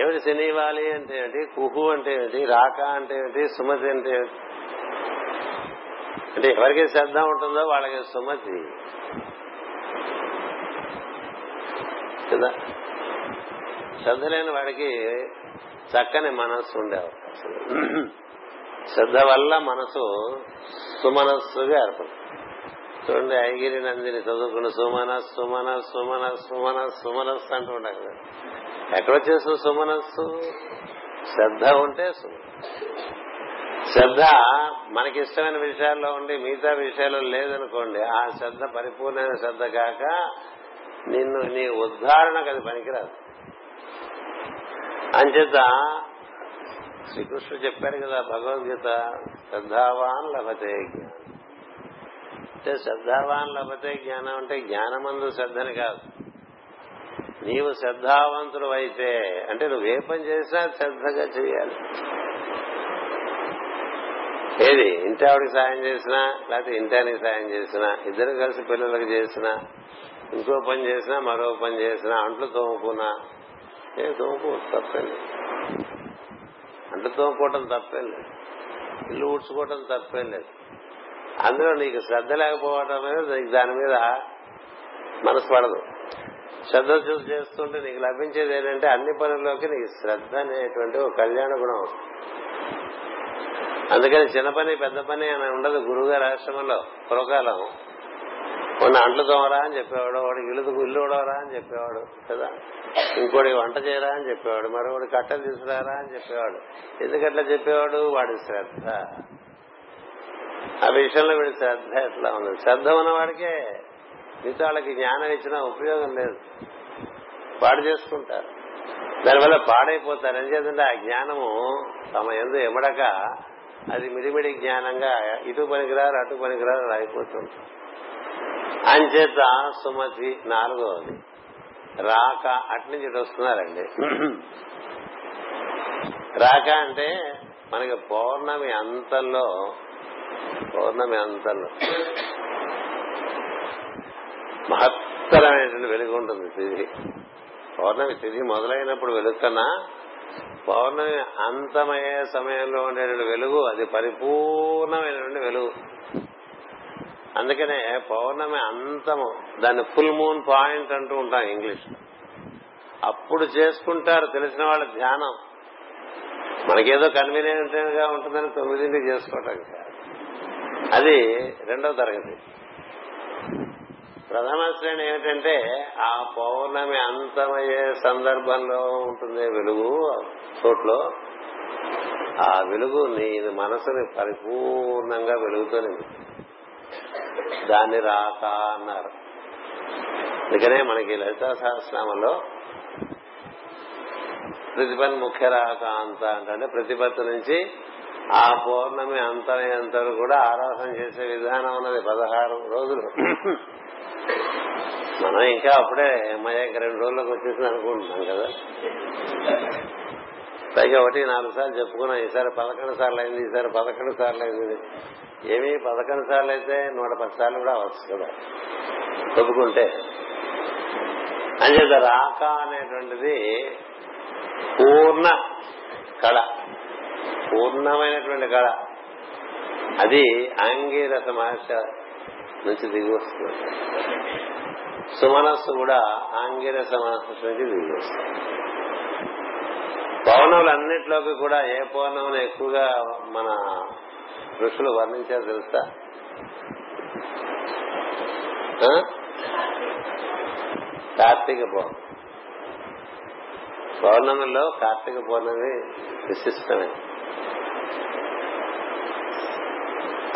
ఏమిటి శనివాలి అంటే ఏంటి కుహు అంటే ఏంటి రాక అంటే ఏంటి సుమతి అంటే ఏంటి అంటే ఎవరికి శ్రద్ధ ఉంటుందో వాళ్ళకి సుమతి. కదా? శ్రద్ధ లేని వాడికి చక్కని మనస్సు ఉండే అవకాశం. శ్రద్ధ వల్ల మనసు సుమనస్సుగా ఏర్పడుతుంది. చూడండి ఐగిరి నందిని చదువుకున్న సుమన సుమన సుమన సుమన సుమనస్సు అంటూ ఉండాలి కదా. ఎక్కడొచ్చేస్తుంది సుమనస్సు? శ్రద్ధ ఉంటే శ్రద్ధ మనకి ఇష్టమైన విషయాల్లో ఉండి మిగతా విషయాల్లో లేదనుకోండి ఆ శ్రద్ధ పరిపూర్ణమైన శ్రద్ధ కాక నిన్ను నీ ఉద్ధారణకు అది పనికిరాదు. అంచేత శ్రీకృష్ణుడు చెప్పారు కదా భగవద్గీత శ్రద్ధావాన్ లభతే జ్ఞానం. అంటే శ్రద్ధావాన్ లభతే జ్ఞానం అంటే జ్ఞానమందు శ్రద్ధని కాదు. నీవు శ్రద్ధావంతుడు అయితే అంటే నువ్వు ఏ పని చేసినా శ్రద్ధగా చేయాలి. ఏది? ఇంటి ఆవిడకి సాయం చేసినా లేకపోతే ఇంటానికి సాయం చేసినా ఇద్దరు కలిసి పిల్లలకు చేసినా ఇంకో పని చేసినా మరో పని చేసినా అంట్లు తోముకున్నా ఏ తోముకోవచ్చు తప్పేం లేదు. అంట్లు తోముకోవటం తప్పేం లేదు. ఇల్లు ఊడ్చుకోవటం తప్పేం లేదు. అందులో నీకు శ్రద్ధ లేకపోవటం అనేది నీకు దాని మీద మనసు పడదు. శ్రద్ధ చూసి చేస్తుంటే నీకు లభించేది ఏంటంటే అన్ని పనుల్లోకి నీకు శ్రద్ధ అనేటువంటి ఒక కళ్యాణ గుణం వస్తుంది. అందుకని చిన్న పని పెద్ద పని అని ఉండదు. గురువుగారి ఆశ్రమంలో పూర్వకాలం కొన్ని అంట్లు తోమరా అని చెప్పేవాడు వాడు ఇల్లు ఇల్లు ఉడవరా అని చెప్పేవాడు కదా? ఇంకోటి వంట చేయరా అని చెప్పేవాడు మరొకటి కట్టెలు తీసుకురారా అని చెప్పేవాడు. ఎందుకట్లా చెప్పేవాడు? వాడి శ్రద్ధ. ఆ విషయంలో వీడి శ్రద్ధ ఎట్లా ఉంది శ్రద్ధ ఉన్నవాడికే మిగతా వాళ్ళకి జ్ఞానం ఇచ్చినా ఉపయోగం లేదు. పాడు చేసుకుంటారు. దానివల్ల పాడైపోతారు. ఏం చేద్దంటే ఆ జ్ఞానము తమ ఎందు ఎమడక అది మిడిమిడి జ్ఞానంగా ఇటు పనికిరారు అటు పనికిరారు అయిపోతుంటారు. అంచేత సుమతి నాలుగవది. రాక అట్నుంచి ఇటు వస్తున్నారండి. రాక అంటే మనకి పౌర్ణమి అంతంలో పౌర్ణమి అంతంలో మహత్తరమైనటువంటి వెలుగు ఉంటుంది తిథి. పౌర్ణమి తిథి మొదలైనప్పుడు వెలుగుకన్నా పౌర్ణమి అంతమయ్యే సమయంలో ఉండేటువంటి వెలుగు అది పరిపూర్ణమైనటువంటి వెలుగు. అందుకనే పౌర్ణమి అంతము దాన్ని ఫుల్ మూన్ పాయింట్ అంటూ ఉంటాం ఇంగ్లీష్. అప్పుడు చేసుకుంటారు తెలిసిన వాళ్ళ ధ్యానం. మనకేదో కన్వీనియంట్గా ఉంటుందని తొమ్మిదింటికి చేసుకోవటం అది రెండవ తరగతి. ప్రథమ శ్రేణి ఏమిటంటే ఆ పౌర్ణమి అంతమయ్యే సందర్భంలో ఉంటుంది వెలుగు చోట్లో. ఆ వెలుగు నీ మనసుని పరిపూర్ణంగా వెలుగుతూనే దాన్ని రాత అన్నారు. అందుకనే మనకి లలితా సహస్రామంలో ప్రతిపన్ ముఖ్య రాక అంత అంటే ప్రతిపత్తి నుంచి ఆ పౌర్ణమి అంతమయ్యేంత కూడా ఆరాధన చేసే విధానం ఉన్నది పదహారు రోజులు. మనం ఇంకా అప్పుడే అమ్మాయి రెండు రోజులకు వచ్చేసింది అనుకుంటున్నాం కదా. పైగా ఒకటి నాలుగు సార్లు చెప్పుకున్నాం ఈసారి పదకొండు సార్లు అయింది ఈసారి పదకొండు సార్లు అయింది. ఏమి పదకొండు సార్లు అయితే నూట పది సార్లు కూడా అవచ్చు కదా? ఒప్పుకుంటే. అంచేత రాక అనేటువంటిది పూర్ణ కళ. పూర్ణమైనటువంటి కళ. అది అంగీరస మహర్షి నుంచి దిగి వస్తుంది. సుమనస్సు కూడా ఆంగిరస మనస్సు నుంచి దిగి వస్తుంది. పౌర్ణములన్నిటిలోకి కూడా ఏ పౌర్ణమిని ఎక్కువగా మన ఋషులు వర్ణించారు తెలుసా? కార్తీక పౌర్ణమి. పౌర్ణమిలో కార్తీక పౌర్ణమి విశిష్టమే.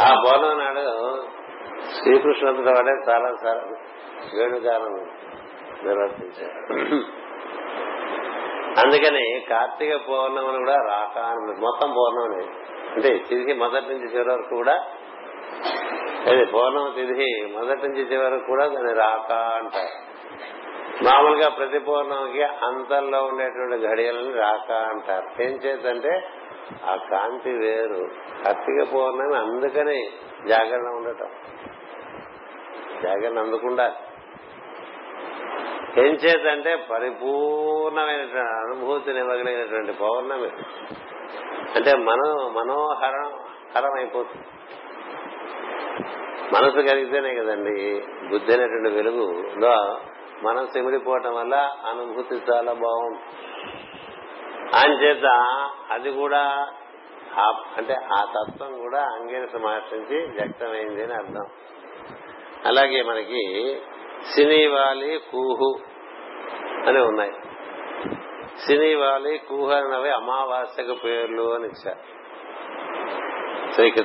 ఆ పౌర్ణమి నాడు శ్రీకృష్ణుడు వాడే చాలా సార్లు వేణుగానం నిర్వర్తించారు. అందుకని కార్తీక పౌర్ణమిని కూడా రాక అని మొత్తం పౌర్ణమి అంటే తిరిగి మొదటి నుంచి చివరి వరకు కూడా అది పౌర్ణమి తిథి మొదటి నుంచి చివరి వరకు కూడా దాన్ని రాక అంటారు. మామూలుగా ప్రతి పౌర్ణమికి అంతల్లో ఉండేటువంటి ఘడియలని రాక అంటారు. ఏం చేద్దంటే ఆ కాంతి వేరు. కార్తీక పౌర్ణమి అందుకని జాగరణ ఉండటం. జాగరణ అందుకుండాలి. ఏం చేతంటే పరిపూర్ణమైనటువంటి అనుభూతిని ఇవ్వగలిగినటువంటి పౌర్ణమి. అంటే మనో మనోహరం హరం అయిపోతుంది మనసు కలిగితేనే కదండి బుద్ధి అనేటువంటి వెలుగులో మనం సిమిడిపోవటం వల్ల అనుభూతి చాలా బాగుంటుంది. అంచేత అది కూడా అంటే ఆ తత్వం కూడా అంగీరస మహర్షి వ్యక్తమైంది అని అర్థం. అలాగే మనకి సినీవాలి కూహు అని ఉన్నాయి. సినీ వాలి అనేవి అమావాస్యకు పేర్లు అని ఇచ్చారు. సో ఇక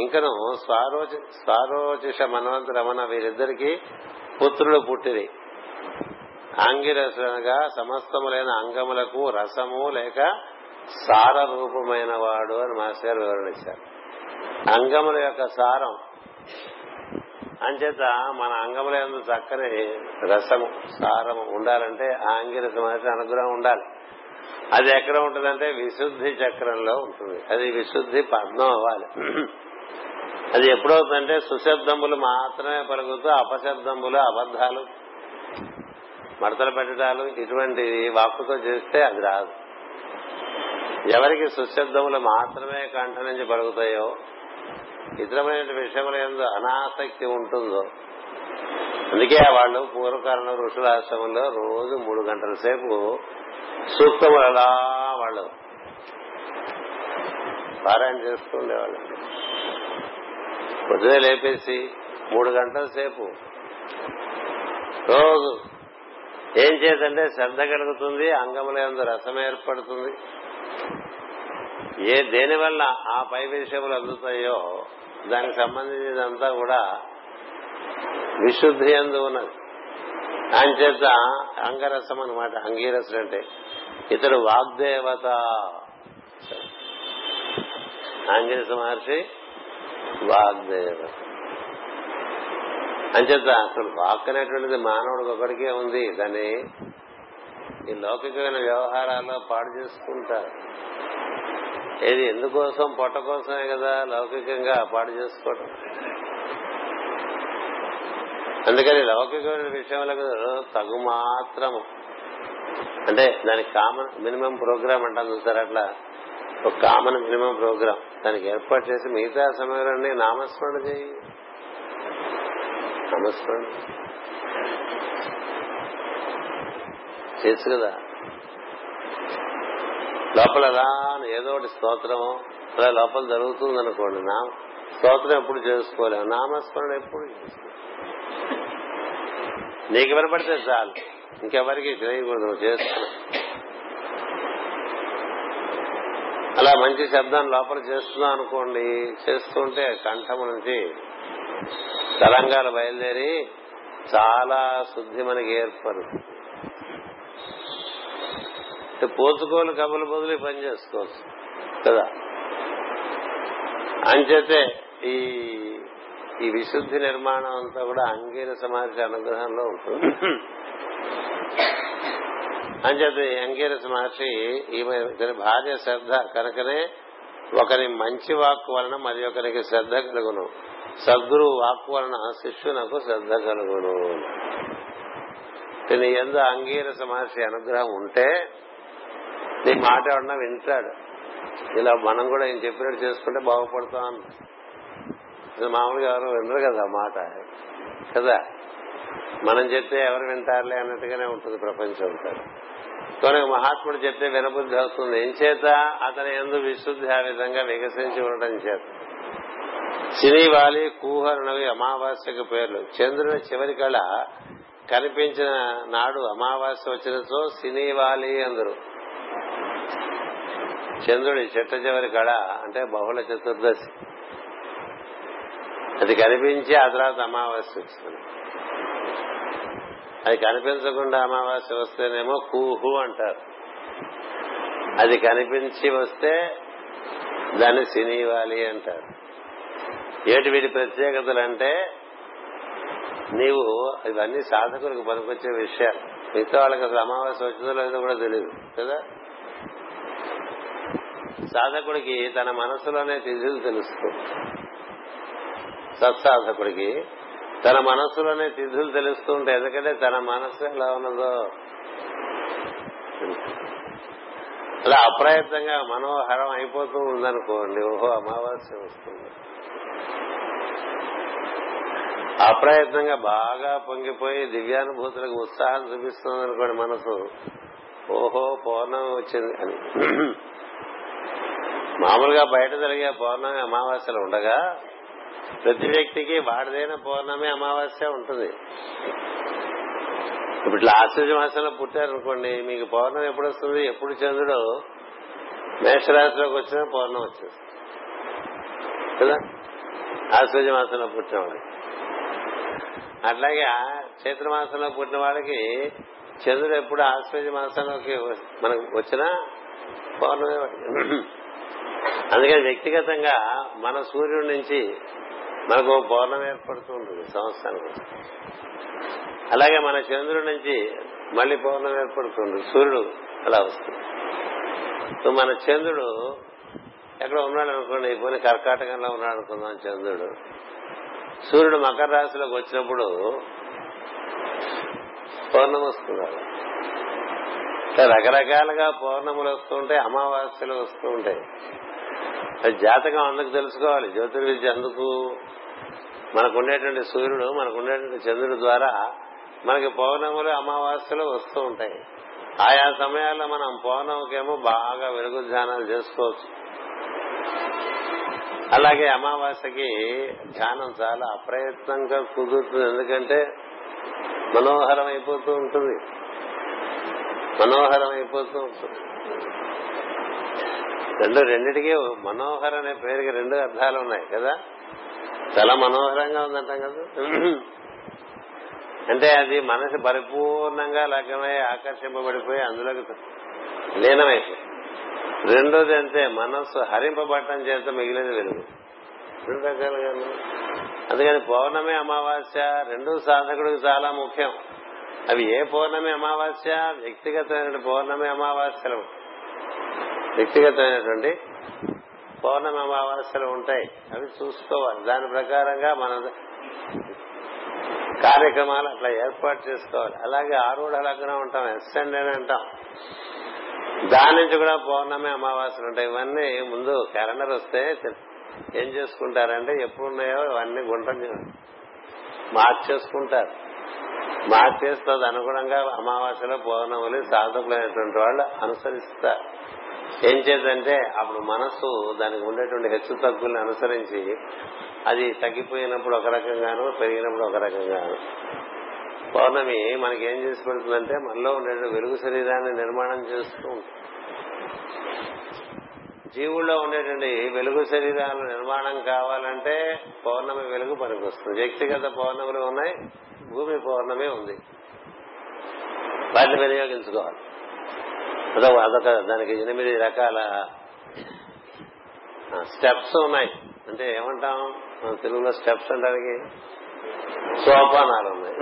ఇంకను స్వారోచ స్వారోచిష మనవంత రమణ వీరిద్దరికి పుత్రులు పుట్టిరి. ఆంగిరసనగా సమస్తములైన అంగములకు రసము లేక సార రూపమైన వాడు అని మాస్టర్ గారు వివరణించారు అంగముల యొక్క సారం. అంచేత మన అంగముల చక్కని రసము సారము ఉండాలంటే ఆంగిరస మహర్షి అనుగ్రహం ఉండాలి. అది ఎక్కడ ఉంటుందంటే విశుద్ధి చక్రంలో ఉంటుంది. అది విశుద్ధి పద్మం అవ్వాలి. అది ఎప్పుడవుతుందంటే సుశబ్దములు మాత్రమే పలుకుతూ అపశబ్దములు అబద్ధాలు మడతలు పెట్టడాలు ఇటువంటి వాక్కుతో చేస్తే అది రాదు. ఎవరికి సుశబ్దములు మాత్రమే కంఠ నుంచి పలుకుతాయో ఇతరమైన విషయముల ఎందు అనాసక్తి ఉంటుందో అందుకే వాళ్ళు పూర్వకాలంలో ఋషుల ఆశ్రమంలో రోజు మూడు గంటల సేపు సూక్తములు అలా వాళ్ళు. పారాయణ చేస్తూ ఉండేవాళ్ళు. పొద్దునే లేపేసి మూడు గంటల సేపు రోజు ఏం చేతంటే శ్రద్ధ కలుగుతుంది అంగముల ఎందు రసం ఏర్పడుతుంది. ఏ దేని వల్ల ఆ పై విషయములు అందుతాయో దానికి సంబంధించినంతా కూడా విశుద్ధి ఎందు ఉన్నది. అంచేత అంగరసం అనమాట అంగీరసుడు అంటే ఇతడు వాగ్దేవత. ఆంజనేయ మహర్షి వాగ్దేవత. అంచేత అసలు వాక్ అనేటువంటిది మానవుడికి ఒకడికే ఉంది. దాన్ని ఈ లౌకికమైన వ్యవహారాల్లో పాడు చేసుకుంటారు. ఏది ఎందుకోసం పొట్ట కోసమే కదా లౌకికంగా పాడు చేసుకోవడం అందుకని లౌకికమైన విషయములకు తగు మాత్రము. అంటే దానికి కామన్ మినిమం ప్రోగ్రామ్ అంటాను చూసారు అట్లా? ఒక కామన్ మినిమం ప్రోగ్రామ్ దానికి ఏర్పాటు చేసి మిగతా సమయంలో నామస్మరణ చేయి. నామస్మరణ. చేసు కదా? లోపల అలా ఏదో ఒకటి స్తోత్రము. అలా లోపల జరుగుతుంది అనుకోండి. నా స్తోత్రం ఎప్పుడు చేసుకోలేము. నామస్మరణ ఎప్పుడు చేసుకోలేము? నీకు వినపడితే చాలు. ఇంకెవరికి చేయకూడదు నువ్వు అలా మంచి శబ్దాన్ని లోపల చేస్తున్నావు అనుకోండి చేస్తుంటే కంఠం నుంచి తరంగాలు బయలుదేరి చాలా శుద్ధి మనకి ఏర్పడుతుంది. పోసుకోలు కబులు బదులు పని చేసుకోవచ్చు. కదా? అంచేతే ఈ ఈ విశుద్ధి నిర్మాణం అంతా కూడా అంగీర సమాజ అనుగ్రహంలో ఉంటుంది. అంచేత అంగీరస మహర్షి ఈమె భార్య శ్రద్ధ కనుకనే ఒకరి మంచి వాక్కు వలన మరి ఒకరికి శ్రద్ధ కలుగును. సద్గురు వాక్కు వలన శిష్యునకు శ్రద్ధ కలుగును. నీ ఎందు అంగీరస మహర్షి అనుగ్రహం ఉంటే నీ మాట వింటాడు. ఇలా మనం కూడా ఆయన చెప్పినట్టు చేసుకుంటే బాగుపడతాం మామూలుగా ఎవరు వినరు కదా మాట. కదా? మనం చెప్తే ఎవరు వింటారులే అన్నట్టుగానే ఉంటుంది ప్రపంచం అంటారు మహాత్ముడు చెప్తే వినబుద్ధి అవుతుంది ఏం చేత అతని ఎందు విశుద్ధి ఆ విధంగా వికసించి ఉండటం చేత. సినీవాలి కూహరణవి అమావాస్యకు పేర్లు. చంద్రుని చివరి కళ కనిపించిన నాడు అమావాస్య వచ్చినతో సినీవాలి అందరు. చంద్రుడి చెట్ట చివరి కళ అంటే బహుళ చతుర్దశి. అది కనిపించి ఆ తర్వాత అమావాస్య వస్తుంది. అది కనిపించకుండా అమావాస్య వస్తేనేమో కూహు అంటారు. అది కనిపించి వస్తే దాన్ని సినీవాలి అంటారు. ఏటి వీటి ప్రత్యేకతలు అంటే నీవు ఇవన్నీ సాధకులకు పనికొచ్చే విషయాలు. మిగతా వాళ్ళకి అసలు అమావాస్య వచ్చిందో లేదో కూడా తెలియదు కదా? సాధకుడికి తన మనసులోనే తిథులు తెలుస్తుంది సత్సాధకుడికి. తన మనస్సులోనే తిథులు తెలుస్తూ ఉంటాయి. ఎందుకంటే తన మనస్సు ఎలా ఉన్నదో. అలా అప్రయత్నంగా మనోహరం అయిపోతూ ఉందనుకోండి ఓహో అమావాస్య వస్తుంది. అప్రయత్నంగా బాగా పొంగిపోయి దివ్యానుభూతులకు ఉత్సాహం చూపిస్తుంది అనుకోండి మనసు ఓహో పౌర్ణమి వచ్చింది అని. మామూలుగా బయట జరిగే పౌర్ణమి అమావాస్యలు ఉండగా ప్రతి వ్యక్తికి వాడిదైన పౌర్ణమి అమావాస్య ఉంటుంది. ఇప్పుడు ఇట్లా ఆశ్చర్య మాసంలో పుట్టారనుకోండి మీకు పౌర్ణమి ఎప్పుడు వస్తుంది ఎప్పుడు చంద్రుడు మేషరాశిలోకి వచ్చినా పౌర్ణం వచ్చేస్తుంది. కదా? ఆశ్చర్య మాసంలో పుట్టిన వాళ్ళకి అట్లాగే చైత్ర మాసంలో పుట్టిన వాళ్ళకి చంద్రుడు ఎప్పుడు ఆశ్చర్య మాసంలోకి మనకు వచ్చినా పౌర్ణమే అందుకని వ్యక్తిగతంగా మన సూర్యుడి నుంచి మనకు పౌర్ణం ఏర్పడుతూ ఉంటుంది సంవత్సరానికి. అలాగే మన చంద్రుడి నుంచి మళ్ళీ పౌర్ణం ఏర్పడుతుంది సూర్యుడు అలా వస్తుంది. సో మన చంద్రుడు ఎక్కడ ఉన్నాడు అనుకోండి పోనీ కర్కాటకంలో ఉన్నాడు అనుకుందాం చంద్రుడు. సూర్యుడు మకర రాశిలోకి వచ్చినప్పుడు పౌర్ణం వస్తున్నారు రకరకాలుగా పౌర్ణములు వస్తూ ఉంటాయి అమావాస్యలు వస్తూ ఉంటాయి. జాతకం అందుకు తెలుసుకోవాలి. జ్యోతిర్విద్య అందుకు మనకుండేటువంటి సూర్యుడు మనకు ఉండేటువంటి చంద్రుడు ద్వారా మనకి పౌర్ణములు అమావాస్యలు వస్తూ ఉంటాయి. ఆయా సమయాల్లో మనం పౌర్ణమికేమో బాగా వెలుగు ధ్యానాలు చేసుకోవచ్చు. అలాగే అమావాస్యకి ధ్యానం చాలా అప్రయత్నంగా కుదురుతుంది. ఎందుకంటే మనోహరం అయిపోతూ ఉంటుంది. మనోహరం అయిపోతూ ఉంటుంది. రెండు రెండిటికి మనోహర్ అనే పేరుకి రెండు అర్థాలు ఉన్నాయి కదా? చాలా మనోహరంగా ఉందంటాం కదా? అంటే అది మనసు పరిపూర్ణంగా లగ్నమై ఆకర్షింపబడిపోయి అందులోకి లీనమైపోయి. రెండోది అంతే మనస్సు హరింపబడటం చేత మిగిలింది వెలుగు. రెండు రకాలుగా అందుకని పౌర్ణమి అమావాస్య రెండు సాధకుడికి చాలా ముఖ్యం. అవి ఏ పౌర్ణమి అమావాస్య? వ్యక్తిగతమైన పౌర్ణమి అమావాస్యలు. వ్యక్తిగతమైనటువంటి పౌర్ణమి అమావాస్యలు ఉంటాయి. అవి చూసుకోవాలి. దాని ప్రకారంగా మన కార్యక్రమాలు అట్లా ఏర్పాటు చేసుకోవాలి. అలాగే ఆరుడ లగ్నం ఉంటాం ఎస్ఎండ్ అని అంటాం. దాని నుంచి కూడా పౌర్ణమి అమావాస్యలు ఉంటాయి. ఇవన్నీ ముందు క్యాలెండర్ వస్తే ఏం చేసుకుంటారంటే ఎప్పుడు ఉన్నాయో అవన్నీ గుంటం మార్చేసుకుంటారు. మార్చేస్తే అనుగుణంగా అమావాస్యలో పౌర్ణములు సాధకులైనటువంటి వాళ్ళు అనుసరిస్తారు. ఏం చేద్దంటే అప్పుడు మనస్సు దానికి ఉండేటువంటి హెచ్చు తగ్గుల్ని అనుసరించి అది తగ్గిపోయినప్పుడు ఒక రకంగాను పెరిగినప్పుడు ఒక రకంగాను. పౌర్ణమి మనకి ఏం చేసి పెడుతుందంటే మనలో ఉండే వెలుగు శరీరాన్ని నిర్మాణం చేస్తూ ఉంటుంది. జీవుల్లో ఉండేటువంటి వెలుగు శరీరాలు నిర్మాణం కావాలంటే పౌర్ణమి వెలుగు పనికొస్తుంది. వ్యక్తిగత పౌర్ణములు ఉన్నాయి భూమి పౌర్ణమి ఉంది. వాటిని వినియోగించుకోవాలి. అదొక అదొక దానికి ఎనిమిది రకాల స్టెప్స్ ఉన్నాయి. అంటే ఏమంటాం? తెలుగులో స్టెప్స్ అంటానికి సోపానాలు ఉన్నాయి.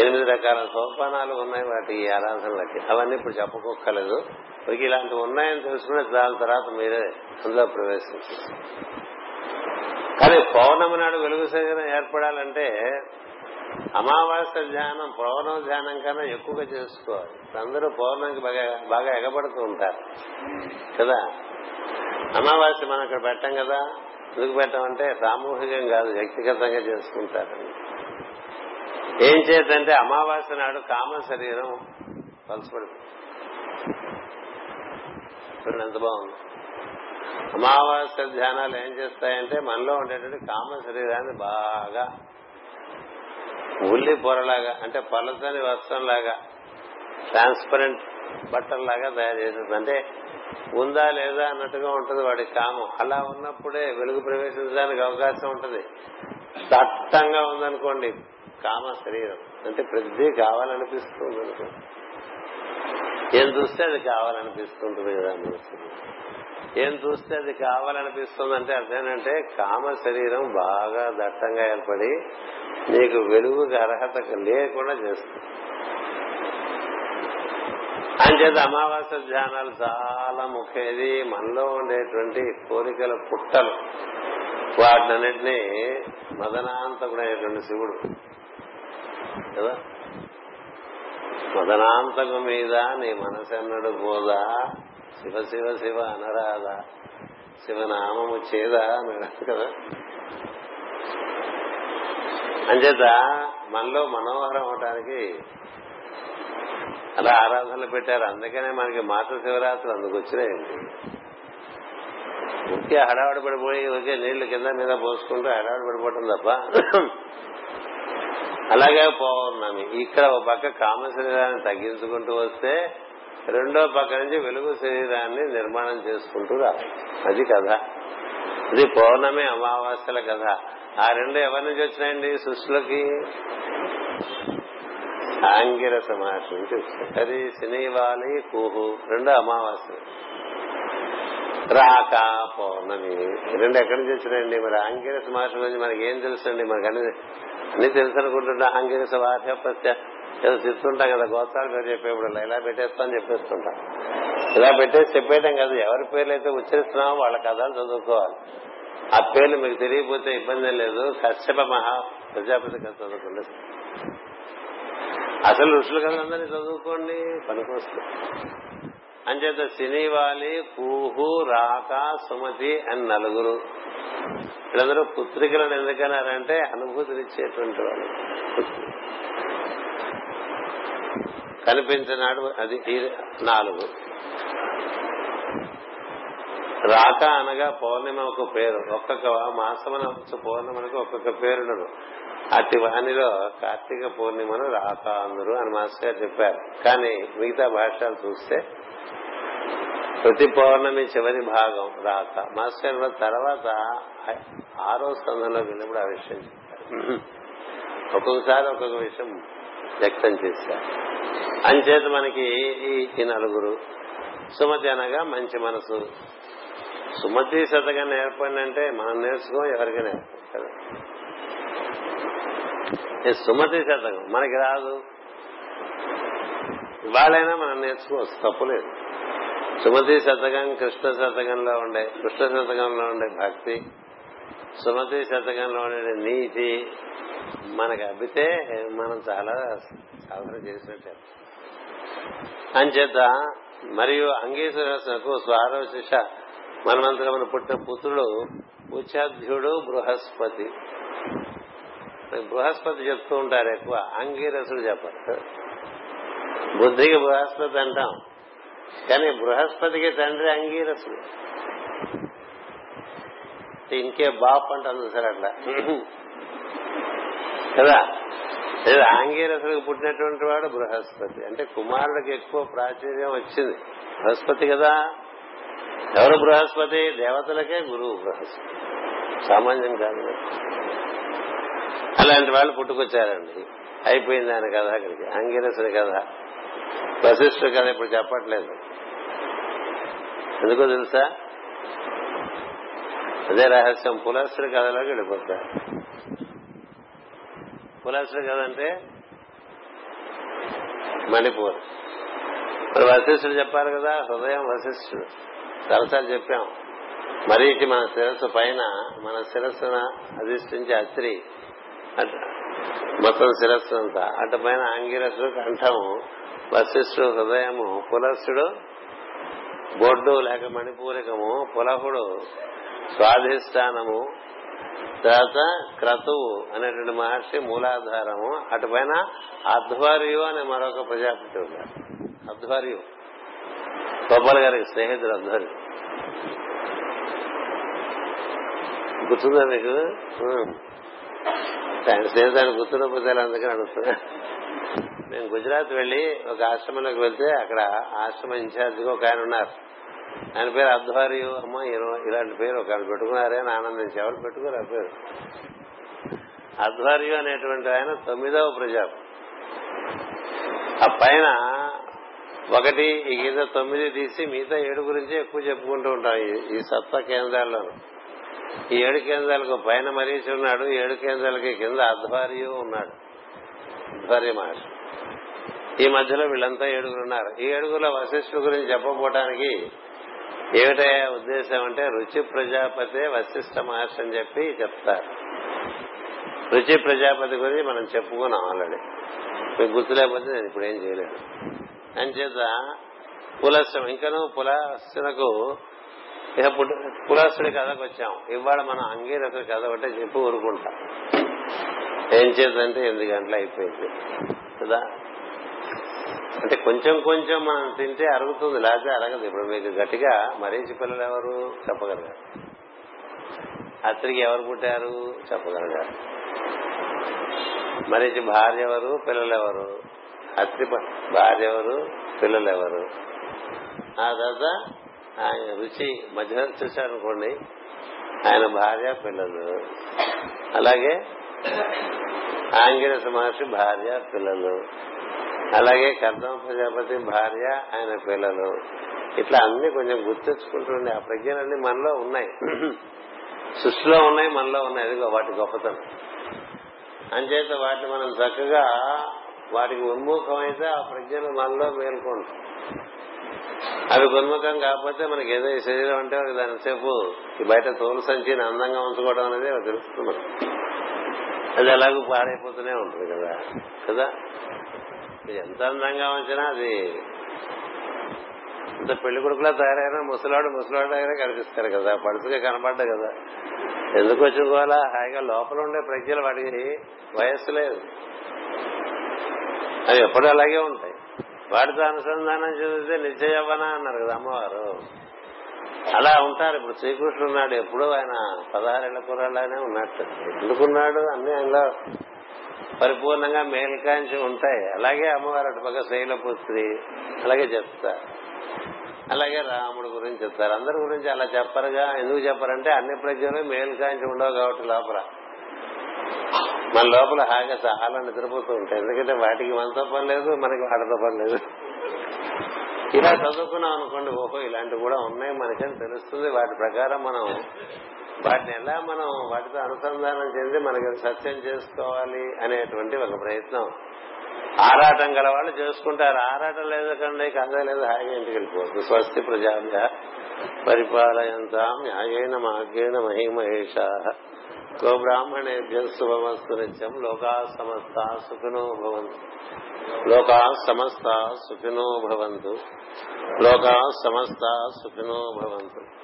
ఎనిమిది రకాల సోపానాలు ఉన్నాయి వాటి ఆరాధనలకి. అవన్నీ ఇప్పుడు చెప్పుకోక్కర్లేదు. మీకు ఇలాంటివి ఉన్నాయని తెలుసుకునే దాని తర్వాత మీరే అందులో ప్రవేశించారు కానీ పౌర్ణమి నాడు వెలుగు శరీరం ఏర్పడాలంటే అమావాస్య ధ్యానం పౌర్ణం ధ్యానం కన్నా ఎక్కువగా చేసుకోవాలి. అందరూ పౌర్ణమికి బాగా బాగా ఎగబడుతూ ఉంటారు. కదా? అమావాస్య మనం ఇక్కడ పెట్టాం కదా? ఎందుకు పెట్టామంటే సామూహికం కాదు వ్యక్తిగతంగా చేసుకుంటారు. ఏం చేద్దంటే అమావాస్య నాడు కామ శరీరం పలసపడుతుంది ఎంత బాగుంది. అమావాస్య ధ్యానాలు ఏం చేస్తాయంటే మనలో ఉండేటువంటి కామ శరీరాన్ని బాగా ఉల్లి పొరలాగా అంటే పలసని వస్త్రంలాగా ట్రాన్స్పరెంట్ బట్టల్లాగా తయారు చేస్తుంది అంటే ఉందా లేదా అన్నట్టుగా ఉంటుంది వాడి కామం. అలా ఉన్నప్పుడే వెలుగు ప్రవేశించడానికి అవకాశం ఉంటుంది. దట్టంగా ఉందనుకోండి కామ శరీరం. అంటే ప్రతిదీ కావాలనిపిస్తుంది అనుకోండి ఏం చూస్తే అది కావాలనిపిస్తుంటుంది కదా అనిపిస్తుంది ఏం చూస్తే అది కావాలనిపిస్తుంది అంటే కామ శరీరం బాగా దట్టంగా ఏర్పడి నీకు వెలుగుకి అర్హత లేకుండా చేస్తుంది. అంచేత అమావాస్య ధ్యానాలు చాలా ముఖ్యది మనలో ఉండేటువంటి కోరికల పుట్టలు. వాటినన్నింటినీ మదనాంతకుడైనటువంటి శివుడు. కదా? మదనాంతకు మీద నీ మనసెన్నడు పోదా శివ శివ శివ అనరాధ. శివనామము చేద అన్నాడు కదా. అంచేత మనలో మనోహరం అవటానికి అలా ఆరాధనలు పెట్టారు. అందుకనే మనకి మాతృ శివరాత్రులు అందుకు వచ్చినాయండి ఊరికే హడావిడి పడిపోయి ఒకే నీళ్ళు కింద మీద పోసుకుంటూ హడావిడి పడిపోవటం తప్ప అలాగే పౌర్ణమి ఇక్కడ ఒక పక్క కామ శరీరాన్ని తగ్గించుకుంటూ వస్తే రెండో పక్క నుంచి వెలుగు శరీరాన్ని నిర్మాణం చేసుకుంటూ రావాలి. అది కథ. ఇది పౌర్ణమి అమావాస్యల కథ. ఆ రెండు ఎవరి నుంచి వచ్చినాయండి? సృష్టిలోకి? ఆంగిరస మహర్షి నుంచి అది శనివాలి కూహు. రెండు అమావాస్య. రాక పౌర్ణమి. రెండు ఎక్కడి నుంచి వచ్చినాయండి? మరి ఆంగిరస మహర్షి గురించి మనకి ఏం తెలుసండి? మనకు అన్ని అన్ని తెలుసు అనుకుంటున్నా ఆంగిరస వార్యపత్య ఏదో చెప్తుంటాం కదా గోత్రాలు పేరు చెప్పేప్పుడు ఇలా పెట్టేస్తాం చెప్పేస్తుంటాం. ఇలా పెట్టేసి చెప్పేయటం కదా ఎవరి పేర్లు అయితే ఉచ్చరిస్తున్నామో వాళ్ళ కథలు చదువుకోవాలి. ఆ పేర్లు మీకు తెలియకపోతే ఇబ్బంది లేదు కశ్యప మహా ప్రజాపతి కథ చదువుకోండి. అసలు ఋషులు కథలందరినీ చదువుకోండి పనికొస్తుంది. అంచేత శనివాలి కూహు రాక సుమతి అని నలుగురు. వీళ్ళందరూ పుత్రికలను ఎందుకన్నారంటే అనుభూతినిచ్చేటువంటి వాళ్ళు. కనిపించినాడు అది నాలుగు. రాక అనగా పౌర్ణిమ ఒక పేరు. ఒక్కొక్క మాసమున వచ్చే ఒక్కొక్క పేరుండదు. అతి వాణిలో కార్తీక పౌర్ణిమను రాక అందరు అని మాస్టర్ గారు చెప్పారు. కానీ మిగతా భాషలు చూస్తే ప్రతి పౌర్ణమి చివరి భాగం రాక. మాస్టర్ గారు తర్వాత ఆరో స్థానంలో వెళ్ళినప్పుడు ఆ విషయం చెప్పారు. ఒక్కొక్కసారి ఒక్కొక్క విషయం వ్యక్తం చేశారు. అంచేత మనకి ఈ నలుగురు సుమతి అనగా మంచి మనసు. సుమతి శతకం నేర్పండి మనం నేర్చుకో ఎవరికి నేర్పారు. సుమతి శతకం మనకి రాదు. ఇవాళైనా మనం నేర్చుకోవచ్చు తప్పులేదు. సుమతి శతకం కృష్ణ శతకంలో ఉండే కృష్ణ శతకంలో ఉండే భక్తి సుమతి శతకంలో ఉండే నీతి మనకి అబ్బితే మనం చాలా సాధన చేసినట్టే. అంచేత మరియు అంగీశ్వరకు స్వారోశిష మనమంతగా పుట్టిన పుత్రుడు ఉచాధ్యుడు బృహస్పతి. బృహస్పతి చెప్తూ ఉంటారు ఎక్కువ అంగీరసుడు చెప్పారు. బుద్ధికి బృహస్పతి అంటాం కానీ బృహస్పతికి తండ్రి అంగీరసుడు ఇంకే బాప్ అంటాను సరే అట్లా? కదా? లేదా ఆంగీరసుడికి పుట్టినటువంటి వాడు బృహస్పతి. అంటే కుమారుడికి ఎక్కువ ప్రాచుర్యం వచ్చింది. బృహస్పతి కదా? ఎవరు బృహస్పతి? దేవతలకే గురువు బృహస్పతి. సామాన్యం కాదు. అలాంటి వాళ్ళు పుట్టుకొచ్చారండి. అయిపోయింది ఆయన కథ అక్కడికి. అంగిరసుడి కథ. వశిష్ఠుడి కథ ఇప్పుడు చెప్పట్లేదు. ఎందుకో తెలుసా? అదే రహస్యం. పులస్త్రి కథలోకి వెళ్ళిపోతారు పులస్త్రి కథ అంటే మణిపూర్. ఇప్పుడు వశిష్ఠుడు చెప్పారు కదా హృదయం వశిష్ఠుడు. చాలాసార్లు చెప్పాం. మరీకి మన శిరస్సు పైన మన శిరస్సున అధిష్ఠించి అత్రి. మొత్తం శిరస్సు అంతా. అటు పైన అంగిరసుడు కంఠము వశిష్ఠుడు హృదయము పులస్సుడు బొడ్డు లేక మణిపూరికము పులహుడు స్వాధిష్టానము తర్వాత క్రతువు అనేటువంటి మహర్షి మూలాధారము అటుపైన అధ్వర్యు అనే మరొక ప్రజాపతి ఉన్నారు అధ్వర్యు కొబ్బరి గారికి స్నేహితుడు అధ్వర్యు గుర్తుందా మీకు? ఆయన స్నేహితుడు గుర్తున్నపోతే అందుకని అడుగుతున్నా మేము గుజరాత్ వెళ్ళి ఒక ఆశ్రమంలోకి వెళ్తే అక్కడ ఆశ్రమ ఇన్ఛార్జిగా ఒక ఆయన ఉన్నారు. ఆయన పేరు అధ్వర్యు అమ్మ ఇలాంటి పేరు ఒక పెట్టుకున్నారే అని ఆనందించి ఎవరు పెట్టుకోరు ఆ పేరు అధ్వర్యు అనేటువంటి ఆయన తొమ్మిదవ ప్రజాపతి. ఆ పైన ఒకటి ఈ కింద తొమ్మిది తీసి మిగతా ఏడు గురించి ఎక్కువ చెప్పుకుంటూ ఉంటాం ఈ సత్తా కేంద్రాల్లో ఈ ఏడు కేంద్రాలకు పైన మరీచి ఉన్నాడు ఏడు కేంద్రాలకి కింద అధ్వర్యు ఉన్నాడు. అధ్వర్య మహర్షి. ఈ మధ్యలో వీళ్ళంతా ఏడుగురు ఉన్నారు. ఈ ఏడుగురులో వశిష్ఠుడు గురించి చెప్పబోటానికి ఏమిటే ఉద్దేశం అంటే రుచి ప్రజాపతి వశిష్ఠ మహర్షి అని చెప్పి చెప్తారు. రుచి ప్రజాపతి గురించి మనం చెప్పుకున్నాం ఆల్రెడీ. మీకు గుర్తు లేకపోతే నేను ఇప్పుడు ఏం చేయలేదు. అంచేత పులస్యం ఇంకను పులాసునకు ఇక పులాసుడి కథకు వచ్చాం. ఇవాళ మనం అంగీరసుడి కథ ఒకటే చెప్పి ఊరుకుంటాం. ఏం చేద్దంటే ఎనిమిది గంటలు అయిపోయింది. కదా? అంటే కొంచెం కొంచెం మనం తింటే అరుగుతుంది లేకపోతే అరగదు. ఇప్పుడు మీకు గట్టిగా మరీచి పిల్లలు ఎవరు? చెప్పగలగారు అత్రికి ఎవరు పుట్టారు? చెప్పగలగారు మరీచి భార్య ఎవరు? పిల్లలు ఎవరు? అత్రి భార్య ఎవరు? పిల్లలు ఎవరు? ఆ తర్వాత ఆయన రుచి మధ్య చూశారనుకోండి ఆయన భార్య పిల్లలు. అలాగే ఆంగిరస మహర్షి భార్య పిల్లలు. అలాగే కర్దం ప్రజాపతి భార్య ఆయన పిల్లలు. ఇట్లా అన్ని కొంచెం గుర్తించుకుంటుండే. ఆ ప్రజ్ఞలన్నీ మనలో ఉన్నాయి. సృష్టిలో ఉన్నాయి మనలో ఉన్నాయి. అదిగో వాటి గొప్పతనం. అంచేత వాటిని మనం చక్కగా వాటికి ఉన్ముఖమైతే ఆ ప్రజ్ఞలు మనలో మేల్కొంటాం అవి ఉన్ముఖం కాకపోతే మనకి ఏదో ఈ శరీరం అంటే దాని సేపు ఈ బయట తోలు సంచిని అందంగా ఉంచుకోవడం అనేది తెలుస్తుంది అది ఎలాగో పాడైపోతూనే ఉంటుంది కదా. కదా? ఎంత అందంగా ఉంచినా అది ఇంత పెళ్ళి కొడుకులా తయారైనా ముసలాడు ముసలాడు దగ్గరే కనిపిస్తారు కదా పడుతుగా కనపడ్డా కదా. ఎందుకు వచ్చుకోవాలా హాయిగా లోపల ఉండే ప్రజ్ఞలు వాడికి వయస్సు లేదు. అవి ఎప్పుడు అలాగే ఉంటాయి. వాటితో అనుసంధానం చెందితే నిత్య యవ్వన అన్నారు కదా అమ్మవారు. అలా ఉంటారు. ఇప్పుడు శ్రీకృష్ణుడు ఉన్నాడు. ఎప్పుడూ ఆయన పదహారేళ్ళ కూరలానే ఉన్నట్టు. ఎందుకున్నాడు? అన్ని ఆయనలో పరిపూర్ణంగా మేల్కాంచి ఉంటాయి. అలాగే అమ్మవారు అటుపక్క శైలపుత్రి అలాగే చెప్తారు. అలాగే రాముడు గురించి చెప్తారు. అందరి గురించి అలా చెప్పరుగా. ఎందుకు చెప్పారంటే అన్ని ప్రజలు మేల్కాంచి ఉండవు కాబట్టి లోపల. మన లోపల హాగా చాలా నిద్రపోతూ ఉంటాయి. ఎందుకంటే వాటికి మనతో పని లేదు మనకి వాటితో పని లేదు. ఇలా చదువుకున్నాం అనుకోండి ఓహో ఇలాంటివి కూడా ఉన్నాయి మనకని తెలుస్తుంది. వాటి ప్రకారం మనం వాటిని ఎలా మనం వాటితో అనుసంధానం చెంది మనకి సత్యం చేసుకోవాలి అనేటువంటి ఒక ప్రయత్నం. ఆరాటం గల వాళ్ళు చేసుకుంటారు. ఆరాటం లేదు కండి కథ లేదు హాయిగా ఇంటికి వెళ్ళిపోతుంది స్వస్తి ప్రజాభ్య పరిపాలయంతాం న్యాయేన మార్గేణ మహిమహేష. గో బ్రాహ్మణేభ్య శుభమస్తు నిత్యం. లోకా సమస్త సుఖినో భవంతు. లోకా సమస్త సుఖినో భవంతు. లోకా సమస్త సుఖినో భవంతు.